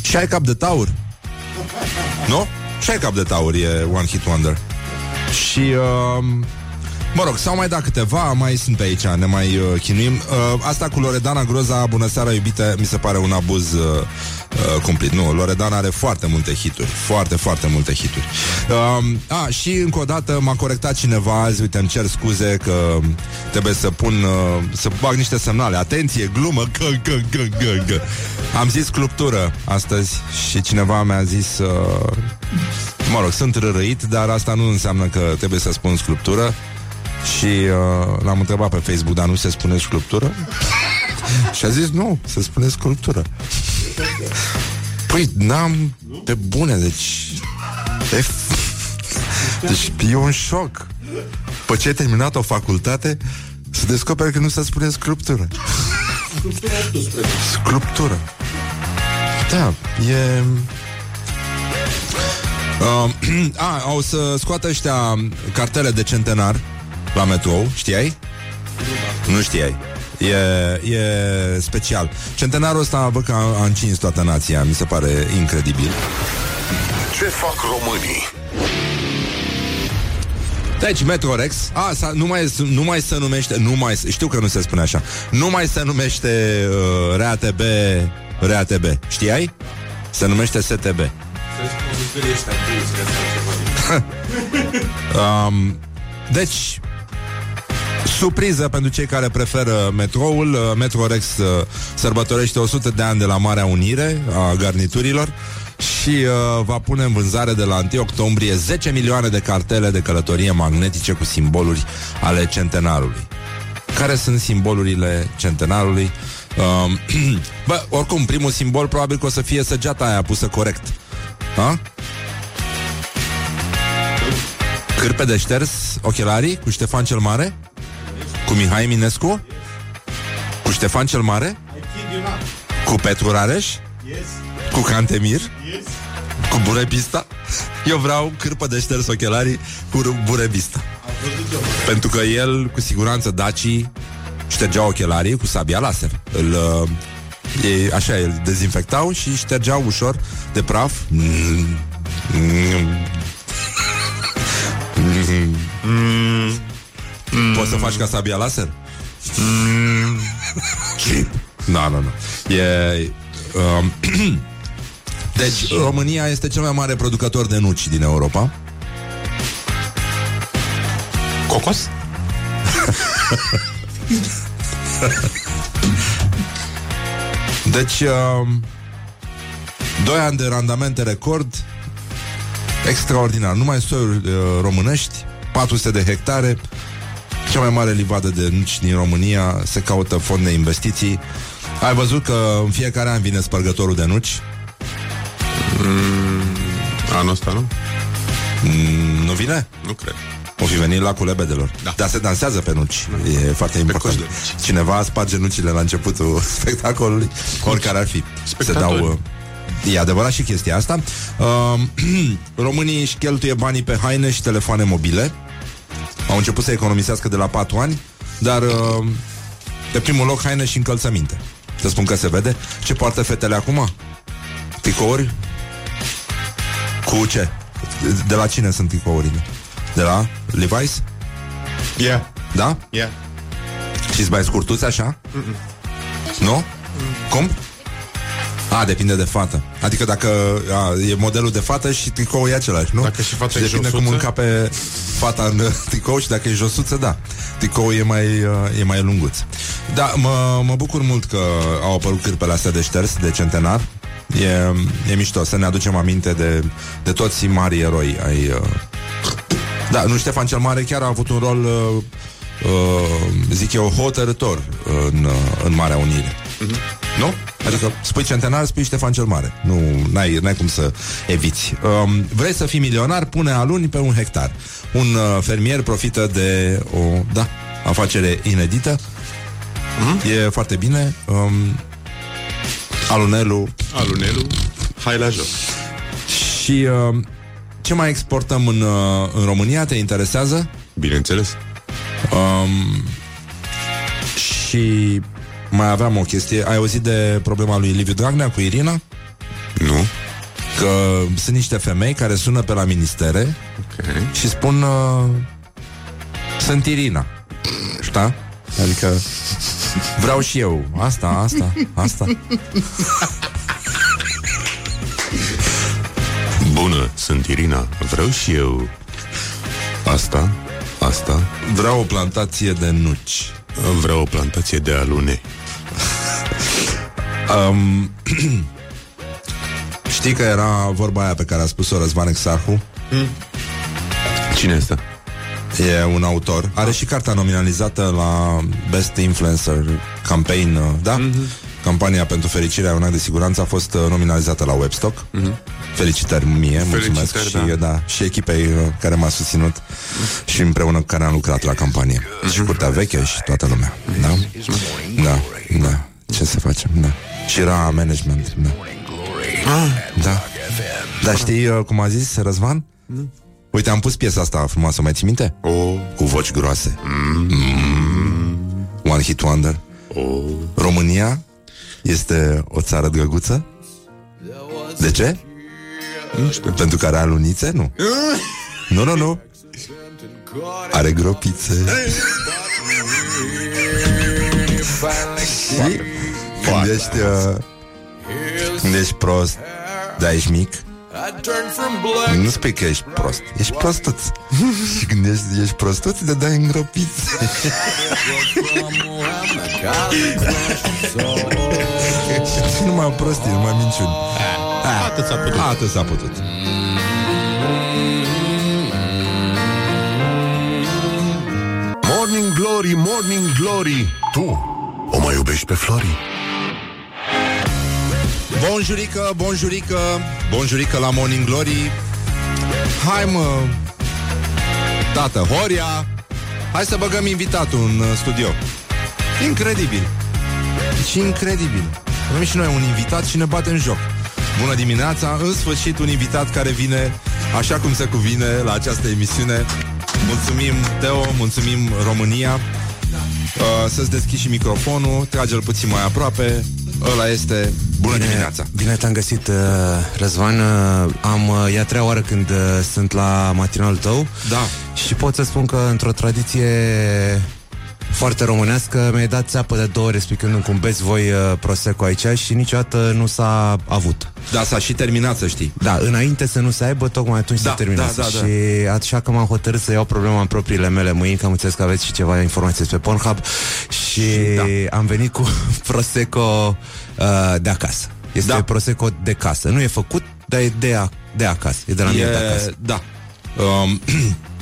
și ai cap de taur. Nu? Și ai cap de taur e One Hit Wonder. Și... Um, Mă rog, s-au mai dat câteva, mai sunt pe aici, ne mai uh, chinuim. Uh, asta cu Loredana Groza, bună seara iubite, mi se pare un abuz uh, uh, cumplit. Nu, Loredana are foarte multe hituri, foarte, foarte multe hituri. Uh, a, și încă o dată m-a corectat cineva azi, uite, îmi cer scuze că trebuie să pun, uh, să bag niște semnale. Atenție, glumă, că, că, că, că, că. Am zis cluptură astăzi și cineva mi-a zis... Uh, Mă rog, sunt rărăit, dar asta nu înseamnă că trebuie să spun sculptură. Și uh, l-am întrebat pe Facebook, dar nu se spune sculptură? și a zis, nu, se spune sculptură. Păi, n-am pe bune, deci... E... Deci e un șoc. Pe ce ai terminat o facultate, să descoperi că nu se spune sculptură. Sculptură. Da, e... Uh, a, o să scoată ăștia cartele de centenar la metrou, știai? Nu știai. E, e special. Centenarul ăsta văd că a, a încins toată nația, mi se pare incredibil. Ce fac românii? Deci, Metrorex, a, sa, nu, mai, nu mai se numește, nu mai, știu că nu se spune așa, nu mai se numește uh, RATB, RATB, știai? Se numește STB. um, deci, Surpriză pentru cei care preferă metroul uh, Metrorex uh, sărbătorește 100 de ani de la Marea Unire a garniturilor și uh, va pune în vânzare de la 1 octombrie 10 milioane de cartele de călătorie magnetice cu simboluri ale centenarului. Care sunt simbolurile centenarului? Uh, bă, oricum, primul simbol probabil că o să fie săgeata aia pusă corect. Ha? Cârpe de șters ochelarii cu Ștefan cel Mare? Cu Mihai Minescu? Cu Ștefan cel Mare? Cu Petru Rareș? Cu Cantemir? Cu Burebista? Eu vreau cârpă de șters ochelarii cu Burebista. Pentru că el, cu siguranță, dacii ștergeau ochelarii cu sabia laser. Îl, uh, ei, așa, îl dezinfectau și ștergeau ușor de praf. Mm. Poți să faci ca sabia laser? Mm. Nu, nu, nu. E... Um, deci, România este cel mai mare producător de nuci din Europa. Cocos? deci, um, doi ani de randamente record extraordinar. Numai soiuri uh, românești, 400 de hectare, cea mai mare livadă de nuci din România, se caută fond de investiții. Ai văzut că în fiecare an vine spărgătorul de nuci? Mm, anul ăsta nu? Mm, nu vine? Nu cred. O fi venit la lebedelor. Da. Dar se dansează pe nuci. E foarte important. Cineva sparge nucile la începutul spectacolului, oricare ar fi. Se dau... uh, E adevărat și chestia asta. Uh, românii își cheltuie banii pe haine și telefoane mobile. Au început să economisească de la 4 ani, dar uh, pe primul loc haine și încălțăminte. Să spun că se vede. Ce poartă fetele acum? Tricouri? Cu ce? De la cine sunt tricourile? De la Levi's? Yeah. Da? Yeah. Și-ți mai scurtuți așa? Nu? Cum? A, depinde de fată. Adică dacă a, e modelul de fată și tricoul e același, nu? Dacă și fata e depinde cum josuță? încape fata în tricou și dacă e josuță, da. Tricoul e mai, uh, e mai lunguț. Da, mă, mă bucur mult că au apărut cârpele astea de șters, de centenar. E, e mișto să ne aducem aminte de, de toți marii eroi ai... Uh... Da, nu Ștefan cel Mare chiar a avut un rol, uh, uh, zic eu, hotărător în, uh, în Marea Unire. Nu? Adică spui centenar, spui Ștefan cel Mare. Nu, n-ai, n-ai cum să eviți. Um, vrei să fii milionar? Pune aluni pe un hectar. Un uh, fermier profită de o, da, afacere inedită. E foarte bine. Um, alunelul. Alunelul, hai la joc. Și uh, ce mai exportăm în, uh, în România? Te interesează? Bineînțeles. Um, și mai aveam o chestie. Ai auzit de problema lui Liviu Dragnea cu Irina? Nu. Că sunt niște femei care sună pe la ministere okay. și spun uh, Sunt Irina. Știi? Adică vreau și eu asta, asta, asta. Bună, sunt Irina. Vreau și eu asta, asta. Vreau o plantație de nuci. Vreau o plantație de alune. Um, știi că era vorba aia pe care a spus-o Răzvan Exarhu? Cine este? E un autor. Are și cartea nominalizată la Best Influencer Campaign, uh, da? Campania pentru fericirea unei de siguranță a fost uh, nominalizată la Webstock. Felicitări mie, mulțumesc Felicitări, și, da. da, și echipei uh, care m-a susținut și împreună cu care am lucrat la campanie. Și Curtea Veche și toată lumea. Da? Da, da. Ce să facem, da. Și era management, da. Da. Dar știi uh, cum a zis Răzvan? Uite, am pus piesa asta frumoasă, mai ții minte? Oh. Cu voci groase. Mm. One hit wonder. Oh. România este o țară drăguță? De ce? Nu știu. Pentru că are alunițe? Nu. Nu, nu, nu. Are gropițe. Și când ești, uh, când ești prost, dar ești mic, nu spui că ești prost, ești prostuț. și când ești, ești prostuț, te dai îngropițe. și numai prostii, numai minciuni. Atât s-a putut. Atât s-a putut. Morning Glory, Morning Glory. Tu o mai iubești pe Flori? Bonjurică, bonjurică, bonjurică la Morning Glory. Hai mă. Tată, Horia. Hai să băgăm invitatul în uh, studio. Incredibil. Și incredibil. Avem și noi un invitat și ne batem joc Bună dimineața, în sfârșit un invitat care vine Așa cum se cuvine la această emisiune. Mulțumim Teo, mulțumim România. Uh, Să-ți deschizi și microfonul Trage-l puțin mai aproape. Ăla este. Bună dimineața. Bine te-am găsit, uh, Răzvan. Uh, Am, uh, e a treia oară când uh, sunt la matinalul tău. Da. Și pot să spun că într-o tradiție foarte românească. Mi-ai dat țeapă de două ori explicându-mi cum beți voi uh, Prosecco aici Și niciodată nu s-a avut. Da, s-a și terminat, să știi. Da, înainte să nu se aibă, tocmai atunci Da, se terminase. da, da, da. Și așa că m-am hotărât să iau problema în propriile mele mâini Că am înțeles că aveți și ceva informații despre Pornhub. Și da. am venit cu Prosecco uh, de acasă. Este Da. Prosecco de casă. Nu e făcut, dar e de, a, de acasă. E de la mine de acasă. Da. Um,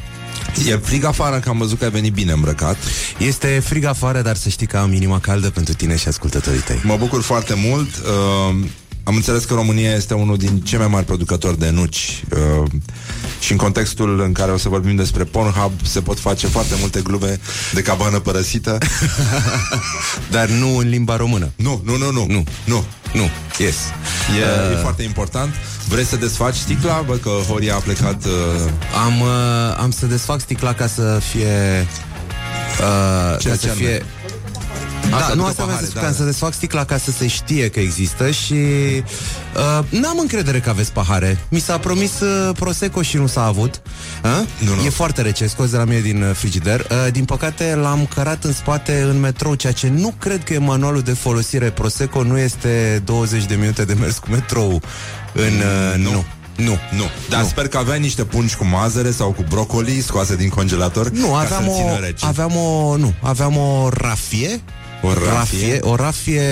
E frig afară că am văzut că ai venit bine îmbrăcat Este frig afară, dar să știi că am inima caldă pentru tine și ascultătorii tăi Mă bucur foarte mult uh, am înțeles că România este unul din cei mai mari producători de nuci uh, și în contextul în care o să vorbim despre Pornhub se pot face foarte multe glume de cabană părăsită. Dar nu în limba română. Nu, nu, nu, nu. Nu. Nu. Nu, yes. E, Uh, e foarte important. Vrei să desfaci sticla? Văd că Horia a plecat... Uh... Am, uh, am să desfac sticla ca să fie... Uh, Ce ca să înseamnă? fie... Asta Da, nu după asta vreau pahare, să spun, da, ca da. să desfac sticla ca să se știe că există și uh, n-am încredere că aveți pahare. Mi s-a promis uh, Prosecco și nu s-a avut. Uh? Nu, nu. E foarte rece, scos de la mine din uh, frigider. Uh, din păcate l-am cărat în spate în metrou, ceea ce nu cred că e manualul de folosire. Prosecco nu este 20 de minute de mers cu metrou. În, uh, nu. nu. Nu. Nu, dar Nu. sper că aveai niște pungi cu mazăre sau cu brocoli scoase din congelator Nu, ca aveam să-l o, țină rece. aveam o, nu, aveam o rafie O rafie? o rafie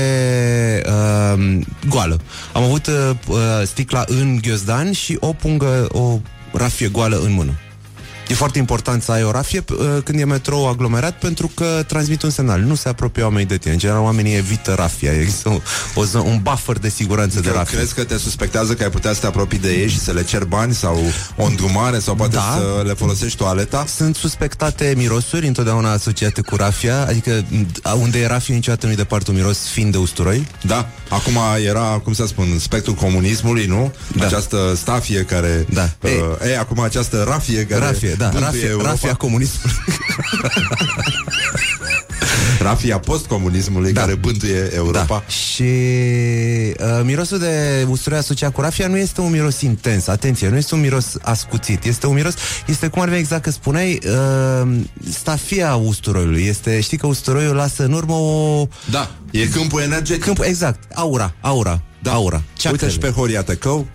uh, goală. Am avut uh, uh, sticla în ghiozdan și o pungă, o rafie goală în mână. E foarte important să ai o rafie uh, când e metrou aglomerat pentru că transmit un semnal. Nu se apropie oamenii de tine. În general, oamenii evită rafia. Există o, o zonă, un buffer de siguranță de Că rafie. crezi că te suspectează că ai putea să te apropii de ei și să le cer bani sau o îndrumare sau poate Da. să le folosești toaleta? Sunt suspectate mirosuri întotdeauna asociate cu rafia, adică m, unde e rafie niciodată nu-i departe un miros fin de usturoi. Da, acum era, cum să spun, spectrul comunismului, nu? Da. Această stafie care... Da. Uh, ei, acum această rafie care... Rafie, da, bântuie rafie, Europa. rafia comunismului. Rafia postcomunismului Da. care bântuie Europa. Da. Și uh, mirosul de usturoi asociat cu rafia nu este un miros intens, atenție, nu este un miros ascuțit, este un miros, este cum ar veni exact că spuneai, uh, stafia usturoiului, este, știi că usturoiul lasă în urmă o... Da, e câmpul energetic. Câmp, exact, aura, aura, da. aura. Uite Ceacrele. și pe Horia Tăcău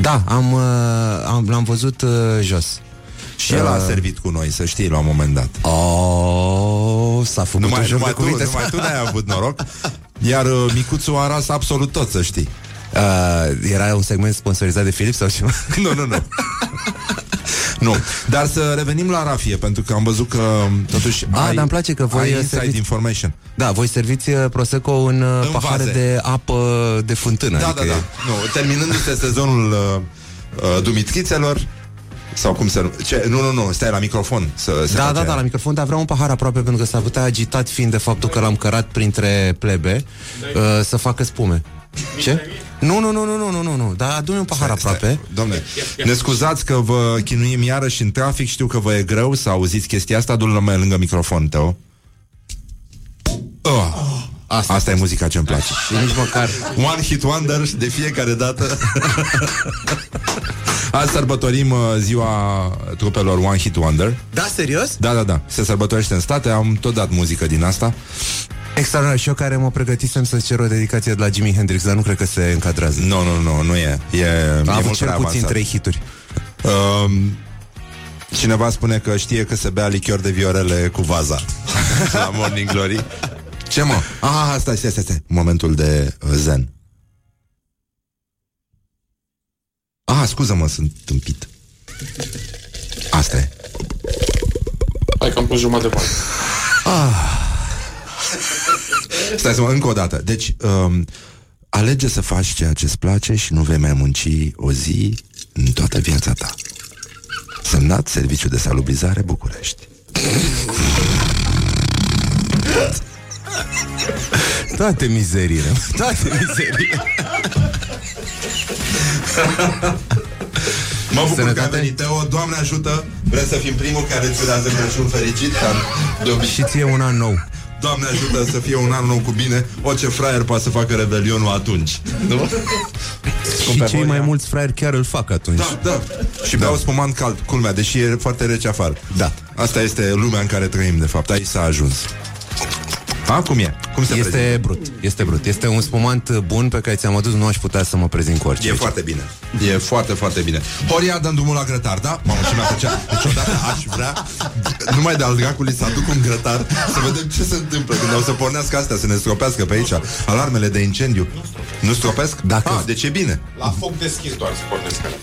Da, am, uh, am, l-am văzut uh, jos. Și el a Uh, servit cu noi, să știi, la un moment dat. Oh, s-a făcut un Numai, joc numai, de tu, cuvinte. numai tu n-ai avut noroc Iar uh, micuțul a ras absolut tot, să știi Uh, era un segment sponsorizat de Philips sau ceva? Nu, nu, nu Nu, dar să revenim la rafie Pentru că am văzut că totuși Ah, ai, dar îmi place că voi ai uh, inside serviți- information Da, voi serviți uh, Prosecco în, uh, În pahare vaze. de apă de fântână. Da, adică da, da e- nu, Terminându-se sezonul uh, uh, dumitchițelor Sau cum se nu... Ce? Nu, nu, nu, stai la microfon să se Da, face da, da, la microfon, dar vreau un pahar aproape pentru că s-ar putea agitat fiind de faptul că l-am cărat printre plebe uh, să facă spume. Ce? Nu, nu, nu, nu, nu, nu, nu, nu, dar adu un pahar Stai, aproape. stai. Domne, ne scuzați că vă chinuim iarăși în trafic Știu că vă e greu să auziți chestia asta Du-l mai lângă microfon, Teo oh. Asta, asta e muzica ce-mi place. Și nici măcar. One hit wonder de fiecare dată. Azi sărbătorim uh, ziua trupelor One Hit Wonder. Da, serios? Da, da, da, se sărbătorește în state. Am tot dat muzică din asta. Extraordinar, și eu care mă pregătisem să cer o dedicație de la Jimi Hendrix, dar nu cred că se încadrează. Nu, nu, nu, nu e. E, A e avut mult cel prea puțin avansat. trei hituri. Um, cineva spune că știe că se bea lichior de viorele cu vaza. La Morning Glory Ce mă? Ah, stai, stai, stai, stai. Momentul de uh, zen. Ah, scuză-mă, sunt tâmpit. Asta e. Hai că am pus jumătate de bani. Stai să mă, încă o dată. Deci, um, alege să faci ceea ce îți place Și nu vei mai munci o zi În toată viața ta. Semnat Serviciu de Salubrizare București Toate mizeriile, toate mizeriile. Mă bucur Sănătate. că a venit Teo, Doamne ajută Vrem să fim primul care îți urează Crăciun fericit ca de obicei. Și ție un an nou. Doamne ajută să fie un an nou cu bine Orice fraier poate să facă revelionul atunci Nu? Și cei mai mulți fraieri chiar îl fac atunci. Da, da Și beau spumant cald, culmea, deși e foarte rece afară Da. Asta este lumea în care trăim, de fapt Aici s-a ajuns A, cum e? Cum se Este prezintă? brut, este brut. Este un spumant bun pe care ți-am adus, nu aș putea să mă prezint cu orice. E aici. foarte bine. E foarte, foarte bine. Horia dăm drumul la grătar, da? Mamă, și mi-a făcea. Deci odată aș vrea, numai de al dracului, să aduc un grătar, să vedem ce se întâmplă când o să pornească astea, să ne stropească pe aici. Alarmele de incendiu. Nu stropesc? Dacă- Ah, deci e bine. La foc deschis doar să pornesc alea.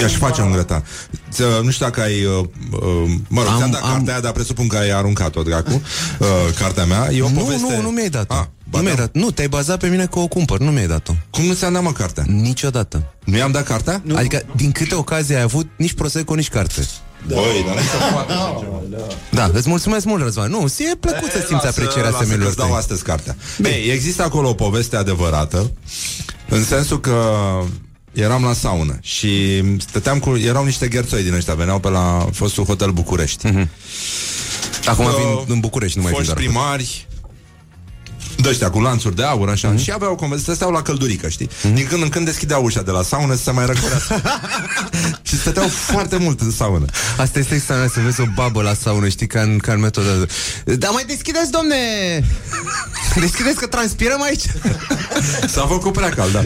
I-aș face un grătar. Ță, Nu știu dacă ai... Uh, uh, mă rog, Am- ți-am dat am- cartea aia, dar presupun că ai aruncat-o, dracu. Uh, cartea mea. E o Nu, poveste... nu, nu mi-ai dat-o. Ah, Nu mi-ai dat. Nu, te-ai bazat pe mine că o cumpăr, nu mi-ai dat-o. Cum nu ți-am dat mă cartea? Niciodată. Nu i-am dat cartea? Nu. Adică, din câte ocazii ai avut, nici Prosecco, nici carte. Băi, dar nu se poate. Da, îți mulțumesc mult, Răzvan. Nu, e plăcut să simți aprecierea lasă semelor că-ți dau astăzi cartea. Ei, există acolo o poveste adevărată, în sensul că eram la saună și stăteam cu... Erau niște gherțoi din ăștia, veneau pe la fostul hotel București. Mhm. Acum Uh, vin în București, nu mai vin Foști doar. primari, de ăștia cu lanțuri de aur, așa, Mhm. și aveau o conversație, stăteau la căldurică, știi? Din când în când deschideau ușa de la saună să se mai răcorească. și stăteau foarte mult în saună. Asta este extraordinar să vezi o babă la saună, știi, ca în, ca în metodă. Da, mai deschideți, domne! Deschideți că transpirăm aici. S-a făcut prea cald, da.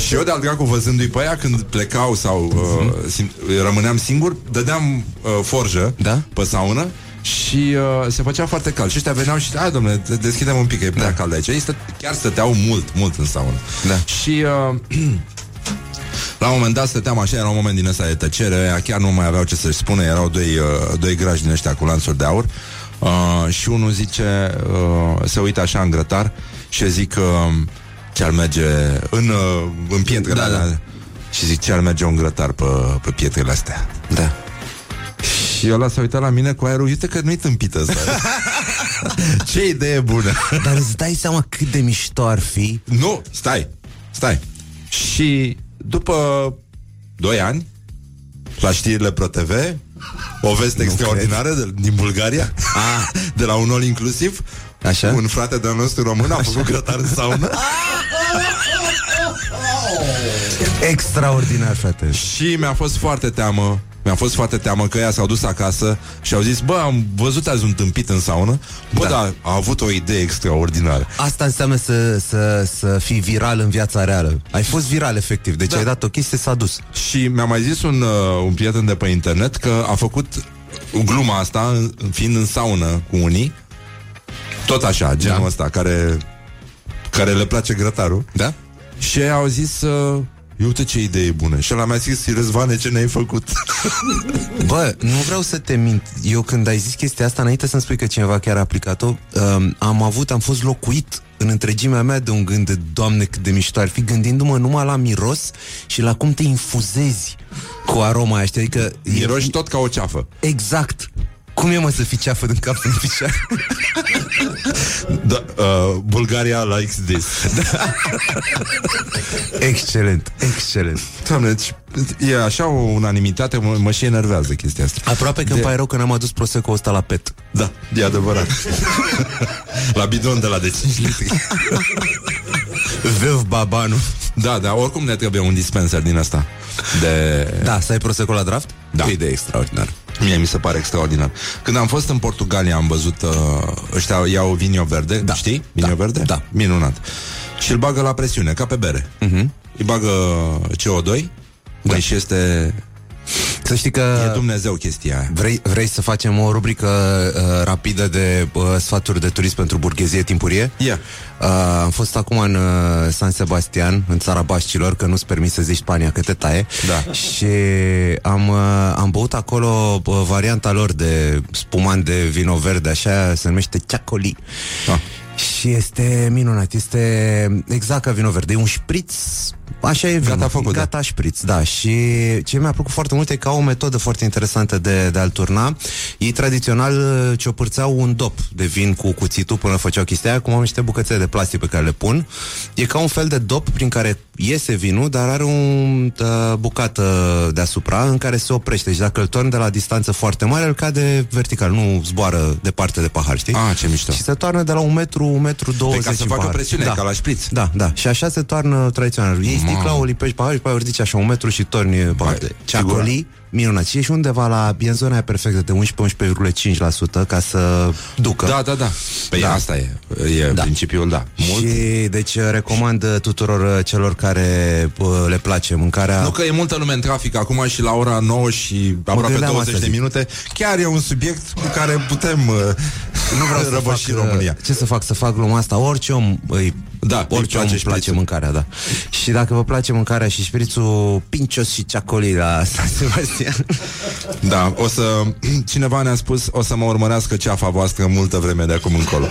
Și eu de-al dracu văzându-i pe aia când plecau sau uh, sim- rămâneam singur, dădeam uh, forjă Da? pe saună și uh, se făcea foarte cald. Și ăștia veneau și, hai domnule, de- deschidem un pic, că e prea da. cald aici. Ei stă, chiar stăteau mult, mult în saună. Da. Și uh, la un moment dat stăteam așa, era un moment din ăsta de tăcere, ăia chiar nu mai aveau ce să-și spună, erau doi, uh, doi grași din ăștia cu lanțuri de aur. Uh, și unul zice, uh, se uită așa în grătar și zic că uh, ce-ar merge în, uh, în pietrele Da, da, da. da. Și zic ce-ar merge un grătar pe, pe pietrele astea. Da. Și ăla s-a uitat la mine cu aerul, uite că nu-i tâmpită asta. ce idee bună. Dar îți dai seama cât de mișto ar fi? Nu, stai, stai. Și după 2 ani, la știrile ProTV, o veste extraordinară de, din Bulgaria, Ah. de la un all inclusiv, Așa? un frate de-al nostru român a făcut grătar în saună Extraordinar, frate. și mi-a fost foarte teamă mi-a fost foarte teamă că ea s-au dus acasă și au zis, bă, am văzut azi un tâmpit în saună Bă, da, Da. da a avut o idee extraordinară Asta înseamnă să, să, să fii viral în viața reală. Ai fost viral, efectiv. Deci Da. ai dat o chestie, s-a dus. Și mi-a mai zis un, uh, un prieten de pe internet că a făcut gluma asta în- fiind în saună cu unii, tot așa, genul Da. da. ăsta, care, care le place grătarul. Da? Și ei au zis, uh, uite ce idee bună. Și ăla mi-a zis, Răzvane, ce ne-ai făcut? Bă, nu vreau să te mint. Eu când ai zis chestia asta, înainte să-mi spui că cineva chiar a aplicat-o, um, am avut, am fost locuit în întregimea mea de un gând de, Doamne, cât de mișto ar fi, gândindu-mă numai la miros și la cum te infuzezi cu aroma aia, știi? Adică e- Miroși tot ca o ceafă. Exact. Cum e mă să fii ceafă din cap în picioare? Da, uh, Bulgaria likes this. excelent, excelent. Doamne, deci, e așa o unanimitate, mă, mă și enervează chestia asta. Aproape că De- îmi pare rău că n-am adus prosecco ăsta la pet. Da, e adevărat. la bidon de la de 5 litri. Văv babanu. Da, da, oricum ne trebuie un dispenser din asta. De... Da, să ai prosecco la draft? Da. E idee extraordinar. Mie mi se pare extraordinar. Când am fost în Portugalia, am văzut uh, ăștia iau vinio verde, da. știi? Vinio Da. verde? Da. Minunat. Și îl bagă la presiune, ca pe bere. Uh-huh. Îi bagă CO2 da. și este... Să știi că... E Dumnezeu chestia aia. Vrei, vrei să facem o rubrică uh, rapidă de uh, sfaturi de turism pentru burghezie timpurie? Ia. Uh, am fost acum în uh, San Sebastian, în țara Bașcilor, că nu-ți permis să zici Spania că te taie. Da. Și am, uh, am băut acolo uh, varianta lor de spumant de vino verde, așa se numește Ceacoli. Ah. Și este minunat, este exact ca vino verde, e un șpriț, așa e vinul. Gata făcut, Gata șpriț, da. Și ce mi-a plăcut foarte mult e că au o metodă foarte interesantă de, de a-l turna. Ei tradițional uh, ciopârțeau un dop de vin cu cuțitul până făceau chestia aia, cum au niște bucățele de plastic pe care le pun. E ca un fel de dop prin care iese vinul, dar are un uh, bucată deasupra în care se oprește. Și dacă îl torni de la distanță foarte mare, îl cade vertical, nu zboară departe de pahar, știi? Ah, ce mișto. Și se toarnă de la un metru, un metru 20 Păi ca să în facă pahar. presiune, da. ca la șpriț. Da, da. Și așa se toarnă tradițional. Iei sticla, o lipești pahar și pe aia o ridici așa un metru și torni pahar. Vai, Ceacoli, minunat. Și ești undeva la, e în zona aia perfectă de 11-11,5% ca să ducă. Da, da, da. Păi Da. asta e. E Da. principiul, da. Mult. Și deci recomand uh, tuturor uh, celor care uh, le place mâncarea. Nu că e multă lume în trafic acum și la ora 9 și aproape gândeam 20 asta, de zic. minute. Chiar e un subiect cu care putem uh, nu vreau să fac, Răbăși România. Ce să fac? Să fac gluma asta? Orice om îi Da, îi orice om place îi place șprițul. mâncarea, da. Și dacă vă place mâncarea și șprițul Pincios și Ceacoli la San Sebastian. Da, o să... Cineva ne-a spus o să mă urmărească ceafa voastră multă vreme de acum încolo.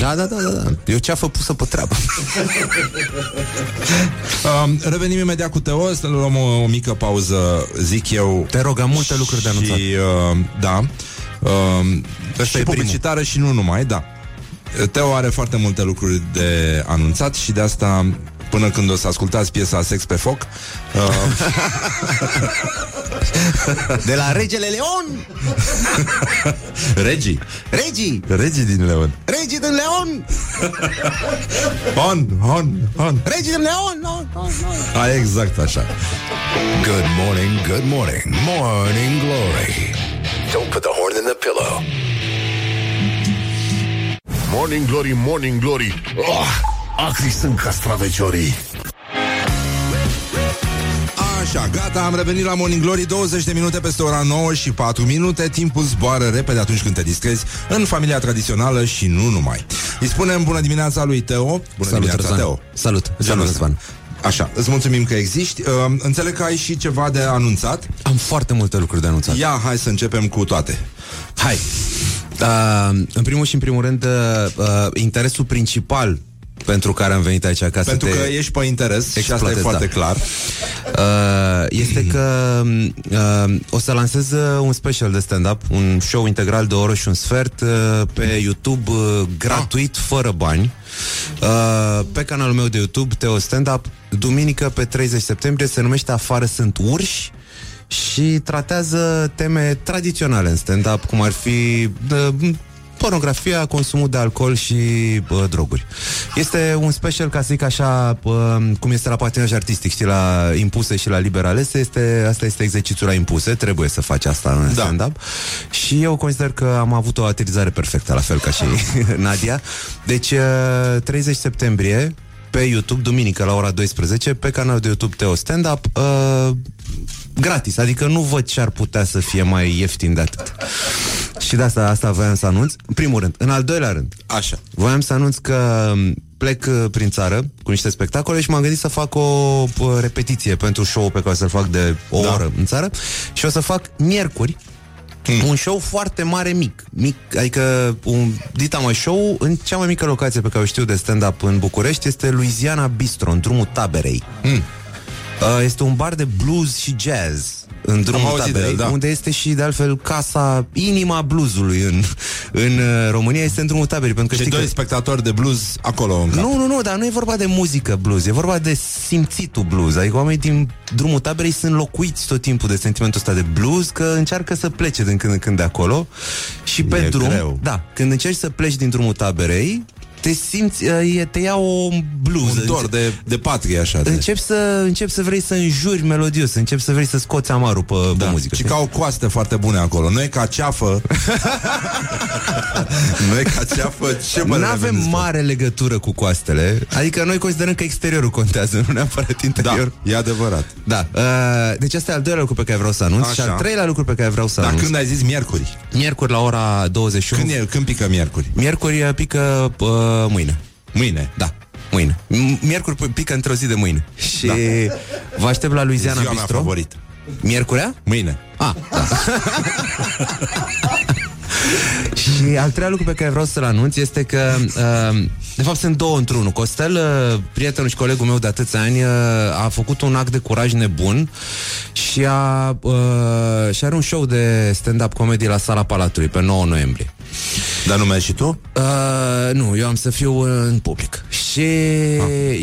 Da, da, da, da, da. Eu ceafă pusă pe treabă. Um, revenim imediat cu Teo, să luăm o, o mică pauză, zic eu. Te rog, am multe lucruri de anunțat. Și, uh, da. Um, Ăsta și e primul. publicitară și nu numai, da. Teo are foarte multe lucruri de anunțat și de asta până când o să ascultați piesa Sex pe foc uh, De la Regele Leon! Regii Regii! Regii din Leon Regii din Leon! On, on, on Regii din Leon! No, no, no. A, exact așa Good morning, good morning, morning glory. Don't put the horn in the pillow. Morning Glory, Morning Glory. Oh, Acri sunt castraveciorii. Așa, gata, am revenit la Morning Glory 20 de minute peste ora 9 și 4 minute. Timpul zboară repede atunci când te distrezi În familia tradițională și nu numai. Îi spunem bună dimineața lui Teo. Bună Salut, dimineața, Răzvan. Teo. Salut, Salut, salut, Răzvan. Așa, îți mulțumim că existi. Uh, Înțeleg că ai și ceva de anunțat. Am foarte multe lucruri de anunțat. Ia, hai să începem cu toate. Hai. Uh, în primul și în primul rând, uh, uh, interesul principal pentru care am venit aici ca Pentru să te că ești pe interes și asta e exploatez, foarte da. clar. Uh, este că uh, o să lansez uh, un special de stand-up, un show integral de o oră și un sfert uh, pe YouTube uh, gratuit, fără bani, uh, pe canalul meu de YouTube, Teo Stand Up, duminică pe 30 septembrie, se numește Afară sunt urși și tratează teme tradiționale în stand-up, cum ar fi uh, pornografia, consumul de alcool și uh, droguri. Este un special, ca să zic așa, uh, cum este la patinaj artistic, știi, la impuse și la liber alese, este, asta este exercițiul la impuse, trebuie să faci asta în Da. stand-up. Și eu consider că am avut o aterizare perfectă, la fel ca și Nadia. Deci, uh, 30 septembrie, pe YouTube, duminică la ora 12, pe canalul de YouTube Teo Stand Up, uh, gratis, adică nu văd ce ar putea să fie mai ieftin de atât. Și de asta, asta voiam să anunț, în primul rând. În al doilea rând, Așa voiam să anunț că um, plec uh, prin țară cu niște spectacole și m-am gândit să fac o uh, repetiție pentru show pe care o să-l fac de o Da. oră în țară și o să fac miercuri Hmm. un show foarte mare mic, mic adică un dita mai show în cea mai mică locație pe care o știu de stand-up în București este Louisiana Bistro, în drumul taberei. Hmm. Uh, este un bar de blues și jazz în drumul auzit de taberei, el, da. unde este și de altfel casa, inima bluesului în, în uh, România, este în drumul taberei. Pentru că Și știi doi că... spectatori de blues acolo în cap. Nu, nu, nu, dar nu e vorba de muzică blues, e vorba de simțitul blues. Adică oamenii din drumul taberei sunt locuiți tot timpul de sentimentul ăsta de blues, că încearcă să plece din când în când de acolo. Și pe E drum, greu. da, când încerci să pleci din drumul taberei, te simți, uh, e, te ia o blues. Un dor de, de patrie așa de... Încep să, încep să vrei să înjuri melodios, încep să vrei să scoți amarul pe, pe Da, muzică. și știi? ca au coaste foarte bune acolo. Noi ca ceafă Noi ca ceafă Ce Nu părere avem aveți despre mare legătură cu coastele Adică noi considerăm că exteriorul contează Nu neapărat interior Da, e adevărat Da, uh, deci asta e al doilea lucru pe care vreau să anunț Așa. Și al treilea lucru pe care vreau să Dar anunț când ai zis miercuri? Miercuri la ora 21 Când, e, când pică miercuri? Miercuri uh, pică uh, mâine Mâine Da, mâine M- Miercuri p- pică într-o zi de mâine Și Da. vă aștept la Louisiana Ziua mea Bistro favorită Miercurea? Mâine Ah, da. Și al treilea lucru pe care vreau să-l anunț este că, uh, de fapt, sunt două într-unul. Costel, uh, prietenul și colegul meu de atâția ani, uh, a făcut un act de curaj nebun și, a, uh, și are un show de stand-up comedy la Sala Palatului pe 9 noiembrie. Dar nu mergi și tu? Uh, nu, eu am să fiu uh, în public. Și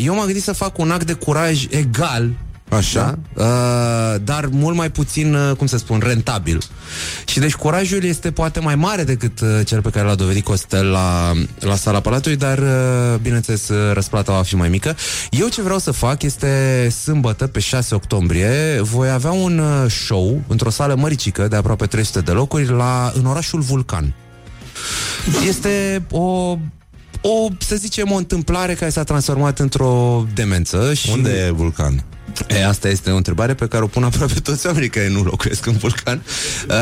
eu m-am gândit să fac un act de curaj egal Așa. da? uh, dar mult mai puțin, uh, cum să spun, rentabil. Și deci curajul este poate mai mare decât uh, cel pe care l-a dovedit Costel la, la sala Palatului, dar uh, bineînțeles uh, răsplata va fi mai mică. Eu ce vreau să fac este sâmbătă, pe 6 octombrie, voi avea un uh, show într-o sală măricică de aproape 300 de locuri la, în orașul Vulcan. Este o o, să zicem, o întâmplare care s-a transformat într-o demență și... Unde e vulcan? E, asta este o întrebare pe care o pun aproape toți oamenii care nu locuiesc în vulcan. Uh,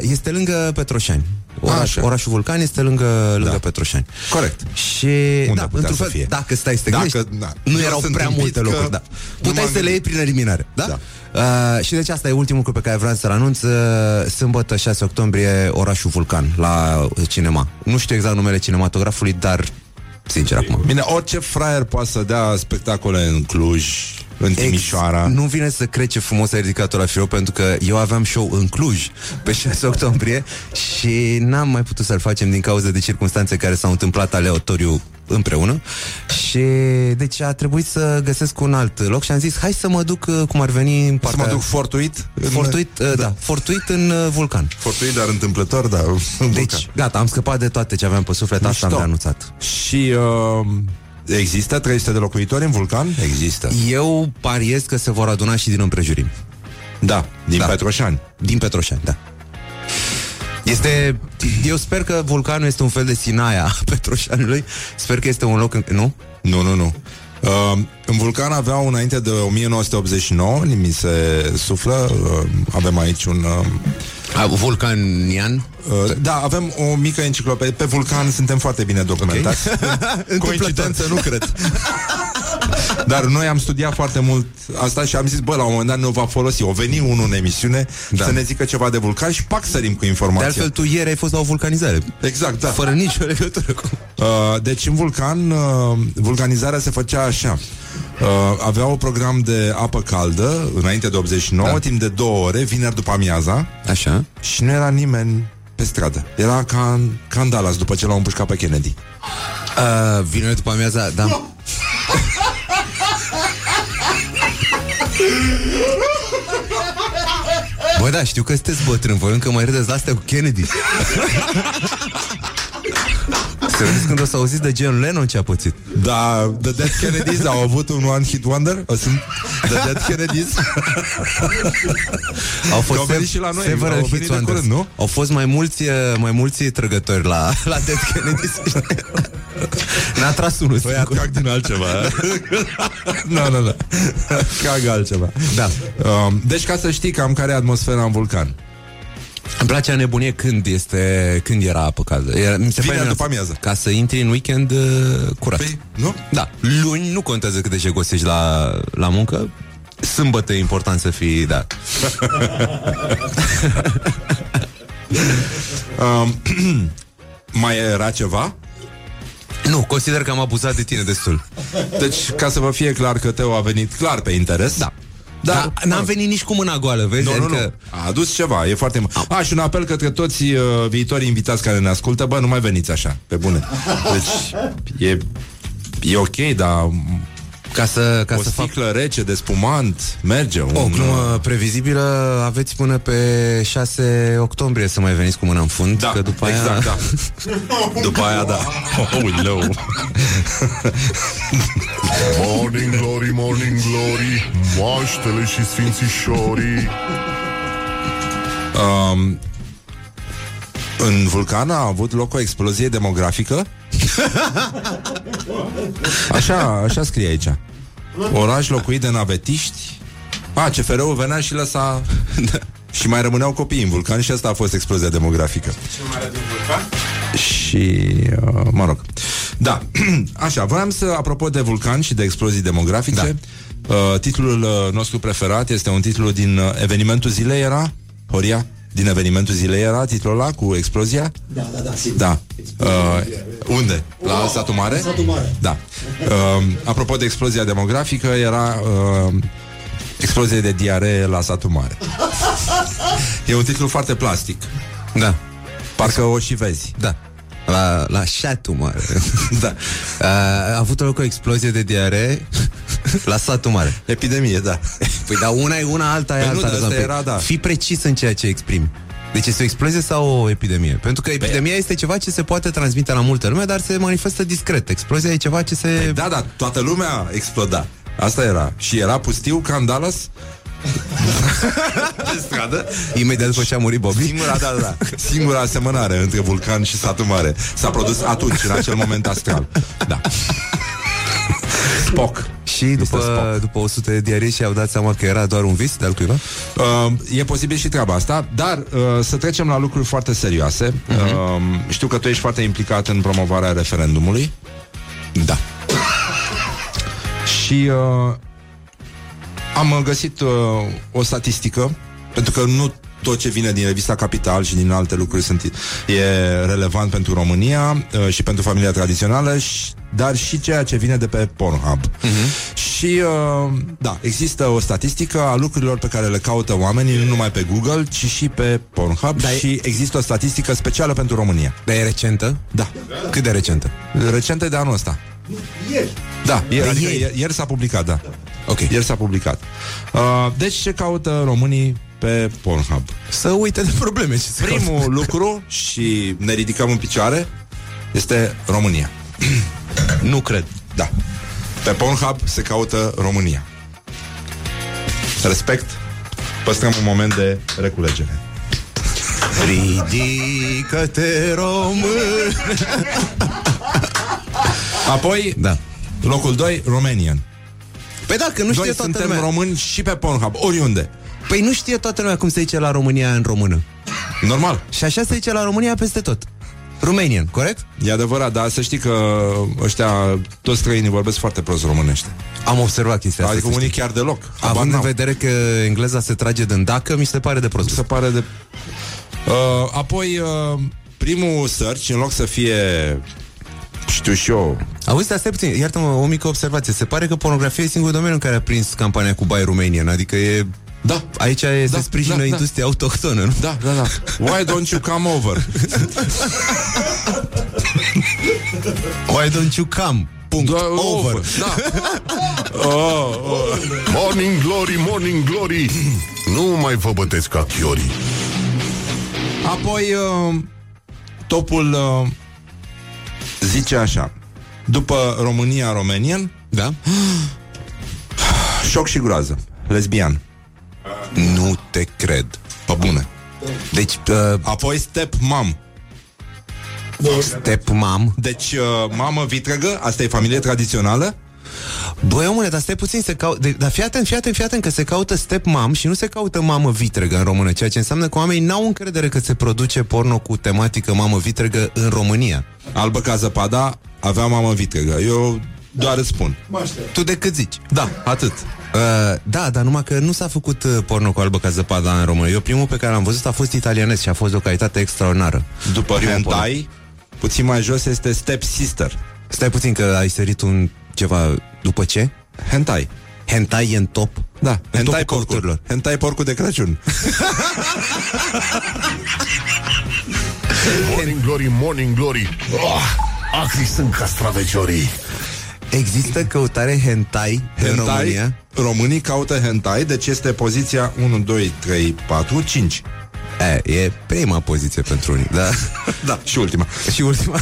este lângă Petroșani. Oraș, Așa. orașul Vulcan este lângă, lângă Da. Petroșani. Corect. Și Unde da, putea într-un să fel, fie? dacă stai să te Dacă- gândești, da. nu Eu erau sunt prea tâmpit multe că locuri, da. nu Puteai m-am să le iei gândit. prin eliminare, da? Uh, și deci asta e ultimul lucru pe care vreau să-l anunț uh, Sâmbătă 6 octombrie Orașul Vulcan La uh, cinema Nu știu exact numele cinematografului Dar Sincer acum Bine, orice fraier poate să dea spectacole în Cluj, în Timișoara. Nu vine să cred ce frumos ai ridicat-o la show Pentru că eu aveam show în Cluj Pe 6 octombrie Și n-am mai putut să-l facem Din cauza de circunstanțe care s-au întâmplat aleatoriu împreună și deci a trebuit să găsesc un alt loc și am zis hai să mă duc uh, cum ar veni în partea... mă duc fortuit? În- Fortuit, uh, da, fortuit în uh, vulcan. Fortuit, dar întâmplător, da. în Deci, vulcan. gata, am scăpat de toate ce aveam pe suflet, asta am Mișto. de anunțat. Și uh, există 300 de locuitori în vulcan? Există. Eu pariez că se vor aduna și din împrejurim. Da, din Da. Petroșani. Din Petroșani, da. Este, eu sper că vulcanul este un fel de Sinaia a Petroșanului. Sper că este un loc, în, nu? Nu, nu, nu. Uh, în vulcan aveau înainte de 1989, mi se suflă, uh, avem aici un... Uh, A, vulcanian? Uh, da, avem o mică enciclopedie. Pe vulcan suntem foarte bine documentați. Întâmplător. Coincidență, nu cred. Dar noi am studiat foarte mult asta și am zis, bă, la un moment dat ne va folosi. O veni unul în emisiune Da. să ne zică ceva de vulcan și pac sărim cu De informația. altfel, tu ieri ai fost la o vulcanizare. Exact, da. Fără nicio legătură cu... Uh, deci în vulcan, uh, vulcanizarea se făcea așa. Uh, avea un program de apă caldă înainte de 89, da. timp de două ore, vineri după amiaza. Așa. Și nu era nimeni pe stradă. Era ca în, ca în Dallas după ce l-au împușcat pe Kennedy. Uh, vineri după amiaza, da. Bă, da, știu că sunteți bătrân Voi încă mai râdeți la astea cu Kennedy Serios când o să auziți de John Lennon ce a pățit Da, The Dead Kennedys au avut un one hit wonder? O sunt The Dead Kennedys? Au fost Că au venit și la noi, several au venit hits de wonders. curând, nu? Au fost mai mulți, uh, mai mulți trăgători la, la Dead Kennedy N-a tras unul Păi singur. atrag din altceva Nu, nu, nu Trag altceva Da. um, Deci ca să știi cam care e atmosfera în vulcan Îmi place a nebunie când este Când era apă caldă era, mi se Vineri pare după amiază. Ca să intri în weekend uh, curat. Păi, nu? Da, luni nu contează cât de jegosești la, la muncă. Sâmbătă e important să fii, da. Um, Mai era ceva? Nu, consider că am abuzat de tine destul. Deci, ca să vă fie clar că Teo a venit clar pe interes Da Dar, Dar n-am venit nici cu mâna goală, vezi? Nu, nu, Adică- nu. A adus ceva, e foarte... A, a și un apel către toți uh, viitorii invitați care ne ascultă, bă, nu mai veniți așa, pe bune. Deci, e, e ok, dar Ca să, ca o să fac sticlă rece de spumant merge. Un, uh, o glumă previzibilă Aveți până pe 6 octombrie Să mai veniți cu mâna în fund Da, că după exact, aia... da. După aia, da. Oh, leu. Morning glory, morning glory Moaștele și sfințișorii Um, în vulcan a avut loc o explozie demografică? Așa, așa scrie aici. Oraș locuit de navetiști. A, CFR-ul venea și lăsa... și mai rămâneau copii în vulcan și asta a fost explozia demografică. Și, uh, mă rog. Da, așa, voiam să, apropo de vulcan și de explozii demografice, da. uh, titlul uh, nostru preferat este un titlu din uh, evenimentul zilei, era? Horia? Din evenimentul zilei era titlul ăla cu explozia? Da, da, da, sigur. Da. Uh, unde? La satul mare? Satul Mare. Da. Uh, apropo de explozia demografică, era uh, explozie de diaree la satul mare. E un titlu foarte plastic. Da, Parcă o și vezi. da la, la șatul mare Da. A avut loc o explozie de diaree La satul mare Epidemie, da. Păi da, una e una, alta e Păi nu, alta dar asta Răzvan. era, da. Fii precis în ceea ce exprimi deci este o explozie sau o epidemie? Pentru că epidemia este ceva ce se poate transmite la multă lume, dar se manifestă discret. Explozia e ceva ce se... Da, da, toată lumea exploda. Asta era. Și era pustiu ca în Dallas pe stradă. Imediat după ce a murit Bobby. Singura, da, da, da. Singura asemănare între vulcan și satul mare s-a produs atunci, în acel moment astral. Da. Spock. Și după, după 100 de diarii și au dat seama că era doar un vis de-al cuiva? Uh, e posibil și treaba asta, dar uh, să trecem la lucruri foarte serioase. Uh-huh. Uh, știu că tu ești foarte implicat în promovarea referendumului. Da. Și uh, am găsit uh, o statistică, pentru că nu tot ce vine din revista Capital și din alte lucruri sunt, e relevant pentru România uh, și pentru familia tradițională, și, dar și ceea ce vine de pe Pornhub. Uh-huh. Și, uh, da, există o statistică a lucrurilor pe care le caută oamenii, nu numai pe Google, ci și pe Pornhub Dar e- și există o statistică specială pentru România. Dar e recentă? Da. Cât de recentă? Recentă de anul ăsta. Da, ieri, De adică ieri. ieri, ieri s-a publicat, da. Ok. Ieri s-a publicat. Uh, deci ce caută românii pe Pornhub? Să uite de probleme. Ce să Primul lucru și ne ridicăm în picioare este România. Nu cred. Da. Pe Pornhub se caută România. Respect. Păstrăm un moment de reculegere. Ridică-te, român! Apoi, Da. locul 2, Romanian. Păi da, că nu știe Noi toată suntem lumea. români și pe Pornhub, oriunde. Păi nu știe toată lumea cum se zice la România în română. Normal. Și așa se zice la România peste tot. Romanian, corect? E adevărat, dar să știi că ăștia, toți străinii vorbesc foarte prost românește. Am observat chestia asta. Adică să unii știi. chiar deloc. Habar Având în n-au. vedere că engleza se trage din dacă, mi se pare de prost. Se pare de... Uh, apoi, uh, primul search, în loc să fie, știu și eu, Auzi, dar stai puțin, iartă-mă, o mică observație. Se pare că pornografia e singurul domeniu în care a prins campania cu Buy Romanian, adică e... Da. Aici e, Da, se sprijină da, da. industria autohtonă, nu? Da, da, da. Why don't you come over? Why don't you come? Punct. Da, over. Da. Oh, oh. Morning Glory, Morning Glory Nu mai vă bătesc ca chiorii Apoi, uh, topul uh, zice așa. După România, Romanian, Da? șoc și groază. Lesbian. Nu te cred. Pe bune. Deci, uh, Apoi step mom. step mom. Deci, uh, mamă vitregă, asta e familie tradițională. Băi, omule, dar stai puțin, se cau... de, dar fii atent, fii atent, fii atent, că se caută step mom și nu se caută mamă vitregă în română, ceea ce înseamnă că oamenii n-au încredere că se produce porno cu tematică mamă vitregă în România. Albă ca zăpada avea mamă vitregă. Eu doar îți spun. Tu de cât zici? Da, atât. Uh, da, dar numai că nu s-a făcut uh, porno cu albă ca zăpada în română. Eu primul pe care l-am văzut a fost italianez și a fost de o calitate extraordinară. După Primul porno. hentai, puțin mai jos este step sister. Stai puțin că ai sărit un ceva după ce? Hentai. Hentai e în top. Da, În hentai topul porcul. căuturilor. Hentai porcul de Crăciun. Morning Glory, Morning Glory oh, Acri sunt castraveciorii Există căutare hentai, în România? Hentai, românii caută hentai, deci este poziția 1, 2, 3, 4, 5. E, e prima poziție pentru unii, da? Da, și ultima. și ultima.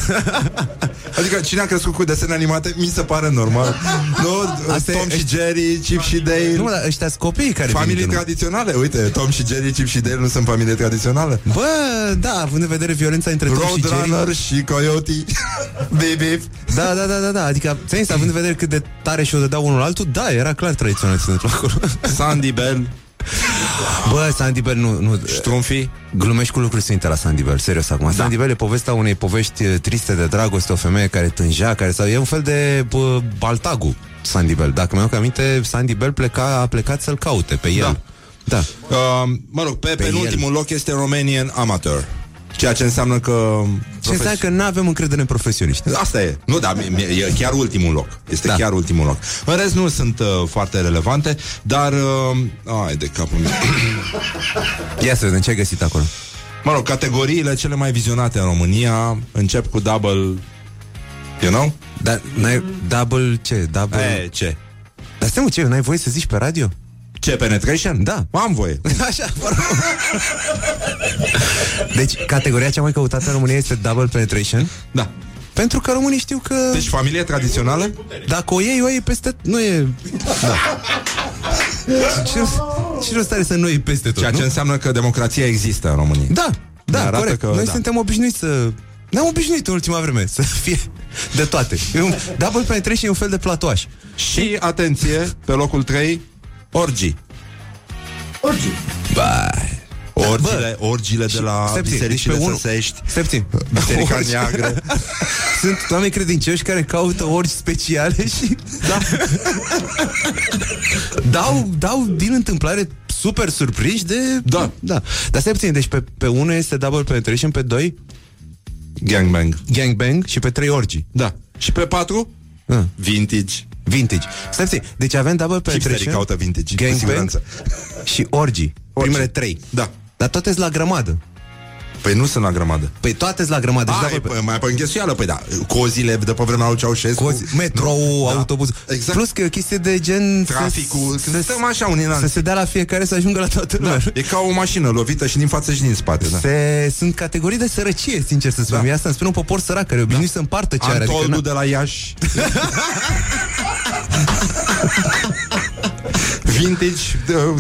Adică cine a crescut cu desene animate, mi se pare normal. nu? Asta e- Tom și Jerry, Chip și Dale. nu, dar ăștia sunt copiii care Familii vin din- tradiționale, uite, Tom și Jerry, Chip și Dale nu sunt familie tradițională. Bă, da, având în vedere violența între Tom și Jerry Roadrunner și Coyote Baby Da, da, da, da, da Adică, ți având în vedere cât de tare și-o dădeau unul altul Da, era clar tradițional ce se întâmplă acolo Sandy Bell Bă, Sandy Bell nu, nu Strunfi Glumești cu lucruri sfinte la Sandy Bell, serios acum. Da. Sandy Bell e povestea unei povești uh, triste de dragoste, o femeie care tângea, care sau e un fel de bă, baltagu Sandy Bell. Dacă mi-au aminte, Sandy Bell pleca, a plecat să-l caute pe el. Da. Da. uh, Mă rog, pe, Pe penultimul loc este Romanian Amateur Ceea ce înseamnă că Ce înseamnă că nu avem încredere în profesioniști. Asta e. Nu, dar mi- mi- e chiar ultimul loc. Este Da. chiar ultimul loc. În rest nu sunt uh, foarte relevante, dar uh, ai de capul meu. Ia să vedem ce ai găsit acolo. Mă rog, categoriile cele mai vizionate în România încep cu double You know? Dar n-ai double ce? Double... E, ce? Dar stai mă, ce? N-ai voie să zici pe radio? Ce, penetration? Da. Am voie. Așa, vă rog. Deci, categoria cea mai căutată în România este double penetration? Da. Pentru că românii știu că... Deci familie tradițională? Dacă o iei, o iei peste... Nu e... Da. Ce, ce rost are să nu iei peste tot, Ceea ce nu? înseamnă că democrația există în România. Da, Ne da, arată corect. că- Noi da. suntem obișnuiți să Ne-am obișnuit în ultima vreme să fie de toate. E un double penetration e un fel de platoaș. Și, atenție, pe locul 3, orgii. Orgii. Bai. Orgile, orgile de la Stai puțin, bisericile deci pe un- săsești, Stai puțin. biserica Orgi. neagră. Sunt oameni credincioși care caută orgi speciale și da. dau, dau din întâmplare super surprinși de... Da. da. Dar stai puțin, deci pe, pe 1 este double penetration, pe 2 Gangbang. gangbang și pe 3 orgii. Da. Și pe 4, Ah. vintage. Vintage. Stai puțin, deci avem double Hipsterii penetration, caută vintage, cu gangbang siguranță. și orgii. Orgii. Primele 3. Da. Dar toate sunt la grămadă. Păi nu sunt la grămadă. Păi toate sunt la grămadă. Deci Ai, double- păi, mai pe înghesuială, păi da, cozile de pe vremea lui Ceaușescu. Cozi, metrou, Da. autobuz. Exact. Plus că e o chestie de gen... Traficul, să, când să, stăm așa unii în să alții. se dea la fiecare să ajungă la toată lumea. Da, e ca o mașină lovită și din față și din spate, da. Se, sunt categorii de sărăcie, sincer să spun. Da. Da. Asta îmi spune un popor sărac care e obișnuit să împartă ce are. Adică, Antoldu na- de la Iași. vintage,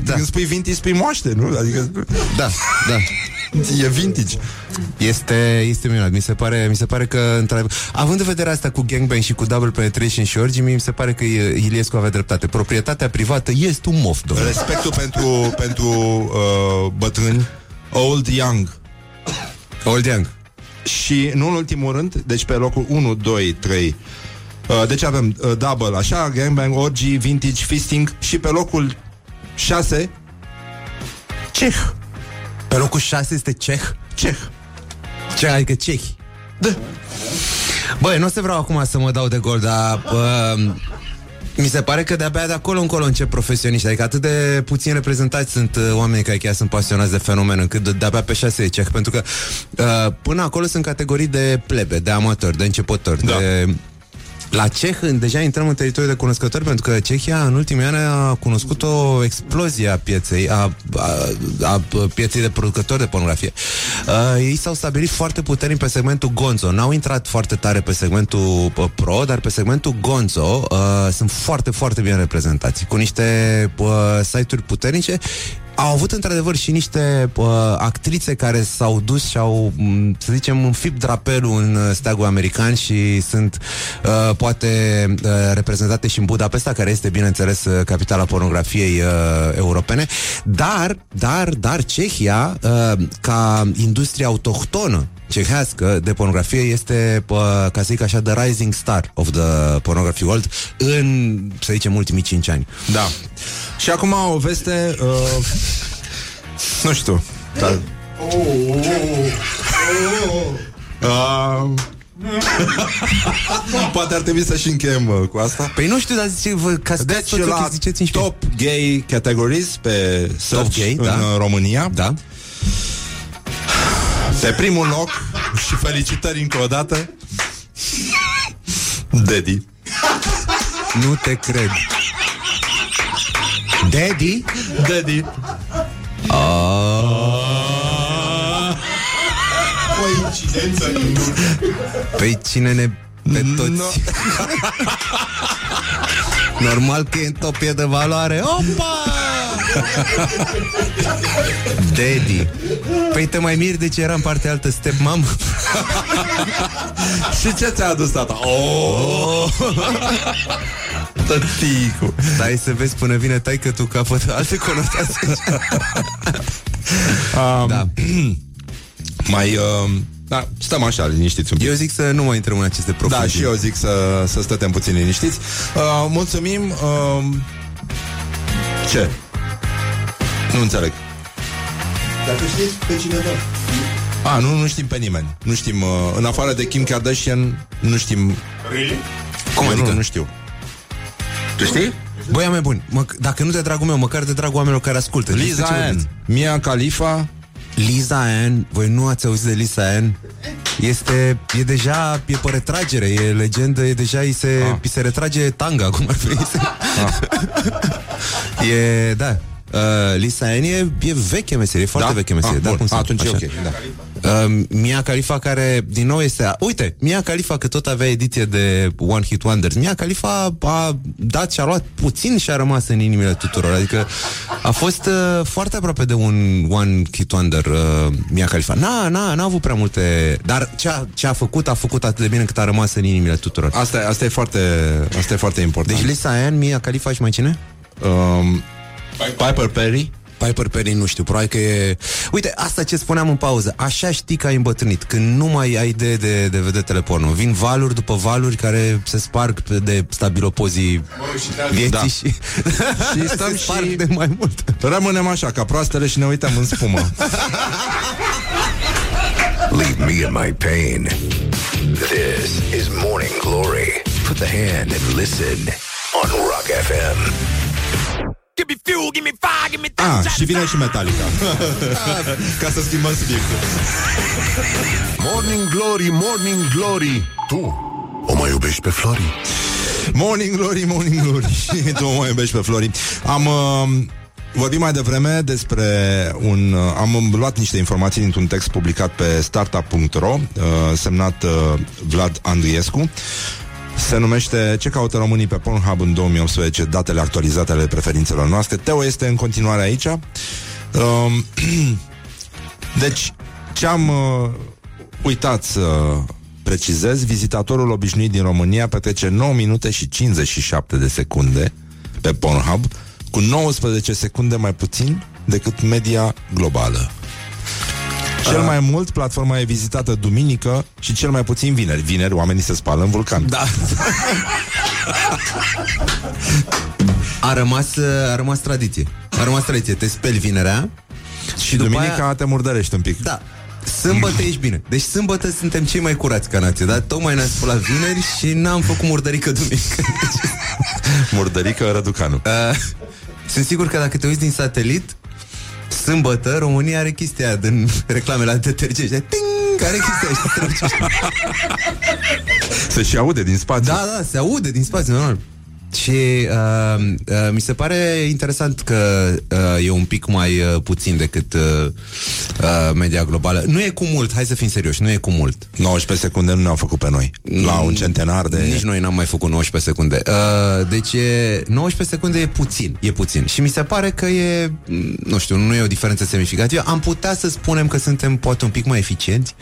da. când spui vintage, spui moaște, nu? Adică, da, da. E vintage. Este, este minunat. Mi se pare, mi se pare că, într având în vedere asta cu gangbang și cu double penetration și orgy, mi se pare că e- Iliescu avea dreptate. Proprietatea privată este un mof, domnule. Respectul pentru, pentru uh, bătrâni, old, young. Old Young. Și nu în ultimul rând, deci pe locul 1, 2, 3 uh, Deci avem uh, double, așa, gangbang, orgy, vintage, fisting Și pe locul 6 Ceh Pe locul 6 este ceh. Ceh Ce, adică cehi. Da. Băi, nu o să vreau acum să mă dau de gol, dar bă, mi se pare că de-abia de acolo încolo încep profesioniști. Adică atât de puțin reprezentați sunt uh, oameni care chiar sunt pasionați de fenomen, încât de- de-abia pe șase e ceh. Pentru că uh, până acolo sunt categorii de plebe, de amatori, de începători, Da. de... La ceh în- deja intrăm în teritoriul de cunoscători pentru că Cehia în ultimii ani a cunoscut o explozie a pieței, a, a, a pieței de producători de pornografie. Uh, ei s-au stabilit foarte puternic pe segmentul Gonzo. N-au intrat foarte tare pe segmentul uh, Pro, dar pe segmentul Gonzo uh, sunt foarte, foarte bine reprezentați. Cu niște uh, site-uri puternice au avut într-adevăr și niște uh, actrițe care s-au dus și au, m, să zicem, înfipt drapelul în uh, steagul american și sunt uh, poate uh, reprezentate și în Budapesta, care este, bineînțeles, uh, capitala pornografiei uh, europene, dar, dar, dar Cehia, uh, ca industrie autohtonă cehească de pornografie este, uh, ca să zic așa, the rising star of the pornography world în, să zicem, ultimii 5 ani. Da Și acum o veste uh, Nu știu dar... uh, Poate ar trebui să și încheiem uh, cu asta Păi nu știu, dar zice, vă, ca să Deci la ziceți top gay categories pe search Top gay, în da. uh, România Da. Pe primul loc Și felicitări încă o dată Daddy Nu te cred. Daddy? Daddy Coincidență Păi cine ne... Pe toți. Normal că e în topie de valoare. Opa! Daddy. Păi te mai miri de ce era în partea altă stepmom? Și ce ți-a adus tata? Oh! Tăticu Stai să vezi până vine taică tu capătă alte conotații. um, Da. Mai uh, da, Stăm așa liniștiți un pic Eu zic să nu mai intrăm în aceste profundii. Da, și eu zic să, să stătem puțin liniștiți uh, Mulțumim uh, Ce? Nu înțeleg Dacă știți pe cineva. A, nu, nu știm pe nimeni Nu știm, uh, în afară de Kim Kardashian Nu știm Really? Cum Eu adică? Nu, nu știu Tu știi? Băi, mai bun, mă, dacă nu de dragul meu, măcar de dragul oamenilor care ascultă. Despre Liza ce Ann vorbiți? Mia Khalifa Lisa Ann, voi nu ați auzit de Lisa Ann? Este, e deja, e pe retragere, e legendă, e deja, îi se, Ah. îi se retrage tanga, cum ar fi. E, da, Uh, Lisa Ann e, e veche meserie, foarte Da? veche meserie. Ah, da, bun. cum să- Atunci e așa. ok, da. Uh, Mia Khalifa care, din nou, este... Uite, Mia Khalifa, că tot avea ediție de One Hit Wonders, Mia Khalifa a dat și a luat puțin și a rămas în inimile tuturor. Adică a fost uh, foarte aproape de un One Hit Wonder uh, Mia Khalifa. N-a, n-a, n-a avut prea multe... Dar ce a, ce a făcut, a făcut atât de bine cât a rămas în inimile tuturor. Asta, e- asta, e, foarte, asta e foarte important. Deci Lisa Ann, Mia Khalifa și mai cine? Um, Piper Perry. Piper Perry nu știu, probabil că e... Uite, asta ce spuneam în pauză, așa știi că ai îmbătrânit, când nu mai ai idee de, de vedetele porno. Vin valuri după valuri care se sparg pe- de stabilopozii vieții Da. și, Și stăm se sparg și de mai mult. Rămânem așa, ca proastele și ne uităm în spumă. Leave me in my pain. This is Morning Glory. Put the hand and listen on Rock FM. Give me fuel, give me fire, give me Ah, și vine și Metallica. Ca să schimbăm subiectul. Morning Glory, Morning Glory Tu o mai iubești pe Flori? Morning Glory, Morning Glory Tu mă iubești pe Flori Am uh, vorbit mai devreme despre un... Uh, am luat niște informații dintr-un text publicat pe startup.ro uh, Semnat uh, Vlad Andriescu se numește Ce caută românii pe Pornhub în 2018 Datele actualizate ale preferințelor noastre. Teo este în continuare aici. Um, Deci Ce am uh, uitat să precizez Vizitatorul obișnuit din România Petrece 9 minute și 57 de secunde Pe Pornhub Cu 19 secunde mai puțin Decât media globală cel mai mult, platforma e vizitată duminică și cel mai puțin vineri. Vineri oamenii se spală în vulcan. Da. A rămas, uh, a rămas tradiție. A rămas tradiție. Te speli vinerea Și duminica te murdărești un pic. Da. Sâmbătă ești bine. Deci sâmbătă suntem cei mai curați ca nație, dar tocmai ne-am spus la vineri și n-am făcut murdărică duminică. Murdărică Răducanu. Uh, sunt sigur că dacă te uiți din satelit, sâmbătă România are chestia aia din reclamele la detergenți. Ting! Are chestia aia și te trece. Se și aude din spațiu. Da, da, se aude din spațiu, normal. Și uh, uh, mi se pare interesant că uh, e un pic mai uh, puțin decât uh, uh, media globală. Nu e cu mult, hai să fim serioși, nu e cu mult. 19 secunde nu ne-au făcut pe noi. La un centenar de... Nici noi n-am mai făcut 19 secunde. Uh, deci e, 19 secunde e puțin, e puțin. Și mi se pare că e, m, nu știu, nu e o diferență semnificativă. Am putea să spunem că suntem poate un pic mai eficienți.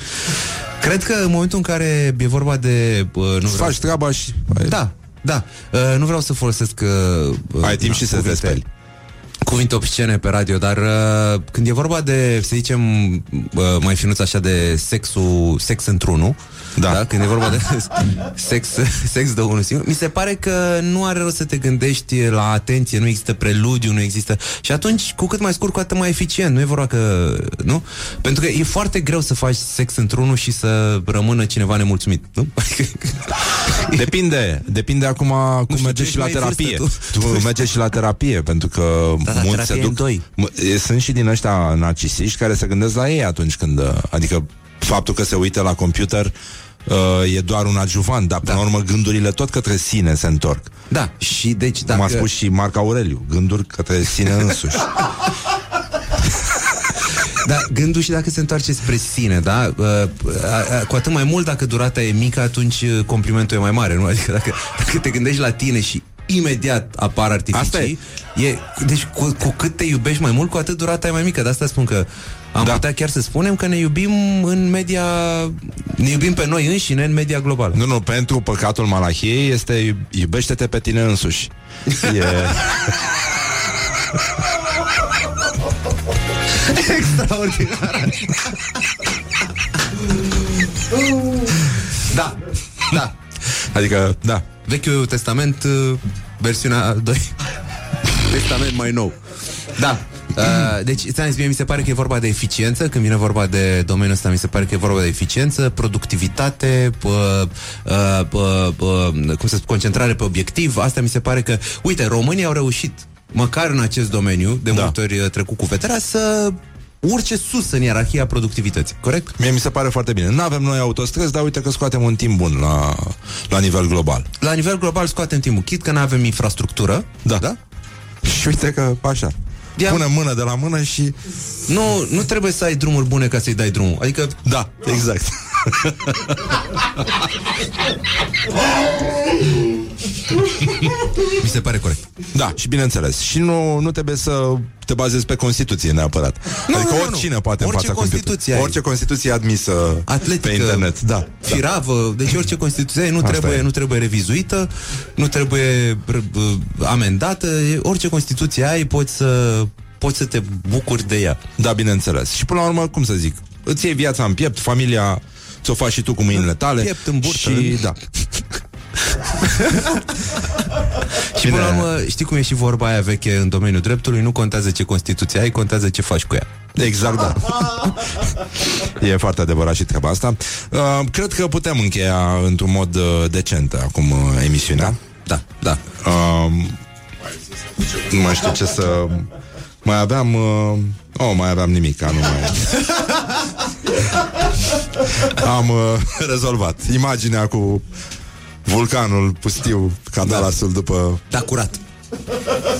Cred că în momentul în care e vorba de... Uh, nu Îți faci treaba și... Da, da. Uh, nu vreau să folosesc... Uh, Ai timp și să te cuvinte- speli. Cuvinte obscene pe radio, dar uh, când e vorba de, să zicem, uh, mai finuț așa de sexul, sex într-unul, da. da. Când e vorba de sex, sex de unul singur, mi se pare că nu are rost să te gândești la atenție, nu există preludiu, nu există... Și atunci, cu cât mai scurt, cu atât mai eficient. Nu e vorba că... Nu? Pentru că e foarte greu să faci sex într-unul și să rămână cineva nemulțumit, nu? Depinde, depinde acum cum știu, merge tu și ești la mai în terapie. vârstă, Tu mergi și la terapie, pentru că Da, da, mulți se terapie în duc... doi. M- e- Sunt și din ăștia narcisiști care se gândesc la ei atunci când... uh, Adică faptul că se uită la computer uh, e doar un adjuvant, dar până la urmă gândurile tot către sine se întorc. Da, și deci Cum a dacă- spus și Marc Aureliu, gânduri către sine însuși. Da, gândul și dacă se întoarce spre sine, da? Uh, a- a- Cu atât mai mult dacă durata e mică, atunci uh, complimentul e mai mare, nu? Adică dacă, dacă te gândești la tine și imediat apar artificii, e, deci cu, cu cât te iubești mai mult, cu atât durata e mai mică. De asta spun că am da. putea chiar să spunem că ne iubim în media... Ne iubim pe noi înșine în media globală. Nu, nu, pentru păcatul malahiei este iubește-te pe tine însuși. E... Extraordinar. da, da. Adică, da. Vechiul Testament, uh, versiunea 2. Testament mai nou. Da. Uh, deci, ți-am zis, mie mi se pare că e vorba de eficiență Când vine vorba de domeniul ăsta Mi se pare că e vorba de eficiență, productivitate uh, uh, uh, uh, Cum să spun, concentrare pe obiectiv Asta mi se pare că, uite, românii au reușit Măcar în acest domeniu De da. multe ori uh, trecut cu vederea Să urce sus în ierarhia productivității Corect? Mie mi se pare foarte bine. Nu avem noi autostrăzi, dar uite că scoatem un timp bun la, la nivel global. La nivel global scoatem timpul Chit că nu avem infrastructură Da. da? Și uite că așa. Pune mână de la mână și... Nu, nu trebuie să ai drumuri bune ca să-i dai drumul. Adică... Da, exact. Mi se pare corect. Da, și bineînțeles. Și nu, nu trebuie să te bazezi pe Constituție neapărat. Nu, adică nu, nu, oricine nu. poate Orice în fața Constituție computer. ai. Orice Constituție e admisă Atletică, pe internet. Da. Firavă, deci orice Constituție ai, nu Asta trebuie, e. nu trebuie revizuită, nu trebuie r- uh, amendată, e- orice Constituție ai, poți să, poți să te bucuri de ea. Da, bineînțeles. Și până la urmă, cum să zic, îți iei viața în piept, familia ți-o faci și tu cu mâinile tale. Piept în burtă. Și, da. Și până la urmă, știi cum e și vorba aia veche în domeniul dreptului, nu contează ce Constituție ai, contează ce faci cu ea. Exact, da. E foarte adevărat și treaba asta. Uh, cred că putem încheia într-un mod uh, decent acum uh, emisiunea. Da, da. Uh, nu mai știu ce să... Mai aveam... Uh... Oh, mai aveam nimic, nu mai... Am uh, rezolvat. Imaginea cu vulcanul pustiu, ca Dallasul după... Da, curat.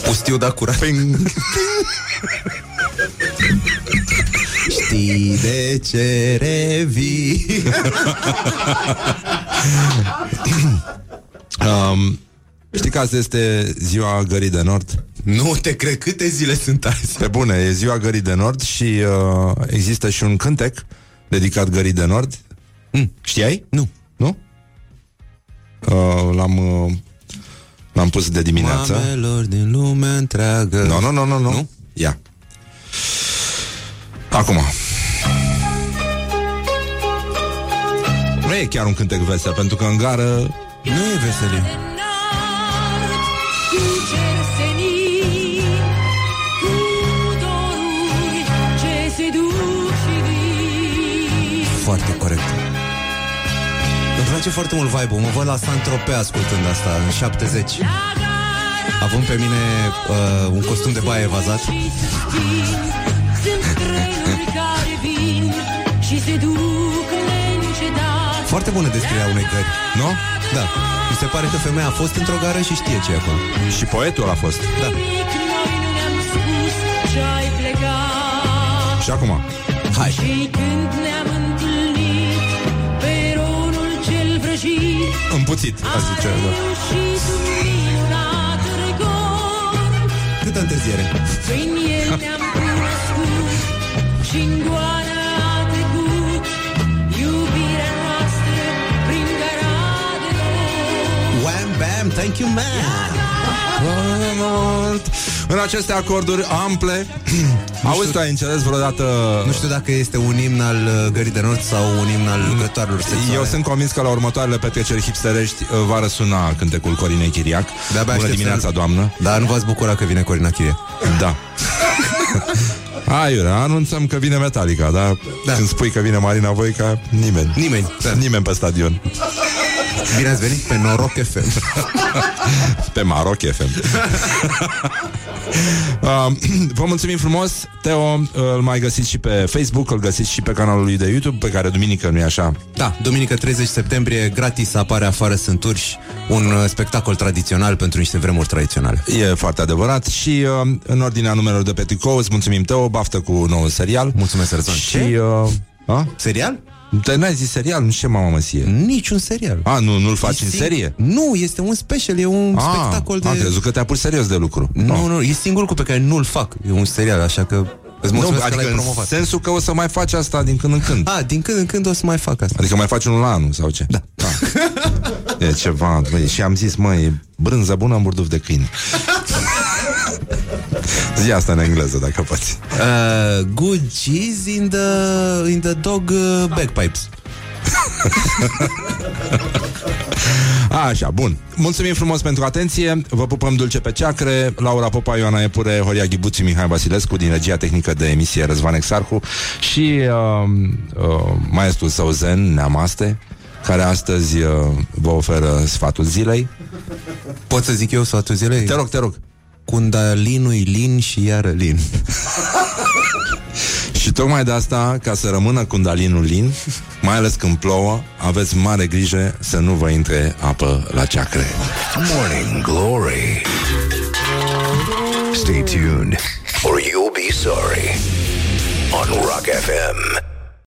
Pustiu, da, curat. Ping. Știi de ce revii? um, știi că azi este ziua Gării de Nord? Nu te cred, câte zile sunt azi? Pe bune, e ziua Gării de Nord și uh, există și un cântec dedicat Gării de Nord. Mm. Știai? Nu. Nu? Uh, l-am, uh, l-am pus de dimineață. Mamelor din lumea întreagă. Nu, nu, nu, nu, nu. Ia. Acum. Nu e chiar un cântec vesel, pentru că în gară Nu e veselie. Place foarte mult vibe-ul. Mă văd la Saint-Tropez ascultând asta, în 70. Având pe mine uh, un costum de baie evazat. Sunt trenuri care vin și se duc neîncetat. Foarte bună descrierea unei gări. Nu? Da. Mi se pare că femeia a fost într-o gară și știe ce e acolo. Și poetul a fost. Da. Nimic noi nu ne-am spus ce-ai plecat. Și acum. Hai. Și când ne-am Împuțit, a zice. Da. reușit un minunat record. Câtă întârziere? Prin el ne-am cunoscut și în goană a trecut iubirea noastră prin gara de nord. Wham, bam, thank you, man! În aceste acorduri ample Auzi, tu ai înțeles vreodată Nu știu dacă este un imn al uh, Gării de Nord sau un imn al lucrătoarelor sexuale. Eu sunt convins că la următoarele petreceri hipsterești uh, Va răsuna cântecul Corinei Chiriac De-abia Bună aștept dimineața, să- doamnă Dar nu v-ați bucurat că vine Corina Chirie. Da Aiurea, anunțăm că vine Metallica Dar da. când spui că vine Marina Voica Nimeni Nimeni, da. Nimeni pe stadion Bine ați venit pe Noroc FM. Pe Maroc FM uh, Vă mulțumim frumos Teo, uh, îl mai găsiți și pe Facebook Îl găsiți și pe canalul lui de YouTube Pe care duminică, nu-i așa? Da, duminică 30 septembrie, gratis apare afară sunt urși, un uh, spectacol tradițional pentru niște vremuri tradiționale. E foarte adevărat Și uh, în ordinea numerelor de pe tricou Îți mulțumim, Teo, baftă cu nou serial Mulțumesc, Răzvan. Și... Ce? Uh, a? Serial? Te n-ai zis serial? Nu știu ce mamă măsie Niciun serial. A, nu, nu-l faci E în sing- serie? Nu, este un special, e un A, spectacol de... Am crezut că te-a pus serios de lucru Nu, nu, e singurul lucru pe care nu-l fac. E un serial, așa că îți mulțumesc nu, că adică l-ai în promovat. sensul că o să mai faci asta din când în când A, din când în când o să mai fac asta. Adică mai faci unul la anul sau ce? Da. Ah. E ceva, băi, și am zis, măi, e brânză bună în burduf de câine. Zi asta în engleză, dacă poți. Uh, good cheese in the, in the dog uh, bagpipes. Așa, bun. Mulțumim frumos pentru atenție. Vă pupăm dulce pe ceacre. Laura Popa, Ioana Epure, Horia Ghibuți, Mihai Vasilescu din regia tehnică de emisie Răzvan Exarhu și uh, uh, maestrul său Zen, Neamaste, care astăzi uh, vă oferă sfatul zilei. Pot să zic eu sfatul zilei? Te rog, te rog. Kundalinul lin și iară lin. Și tocmai de asta, ca să rămână Kundalinul lin, mai ales când plouă, aveți mare grijă să nu vă intre apă la ceacre. Morning Glory. Stay tuned or you'll be sorry on Rock FM.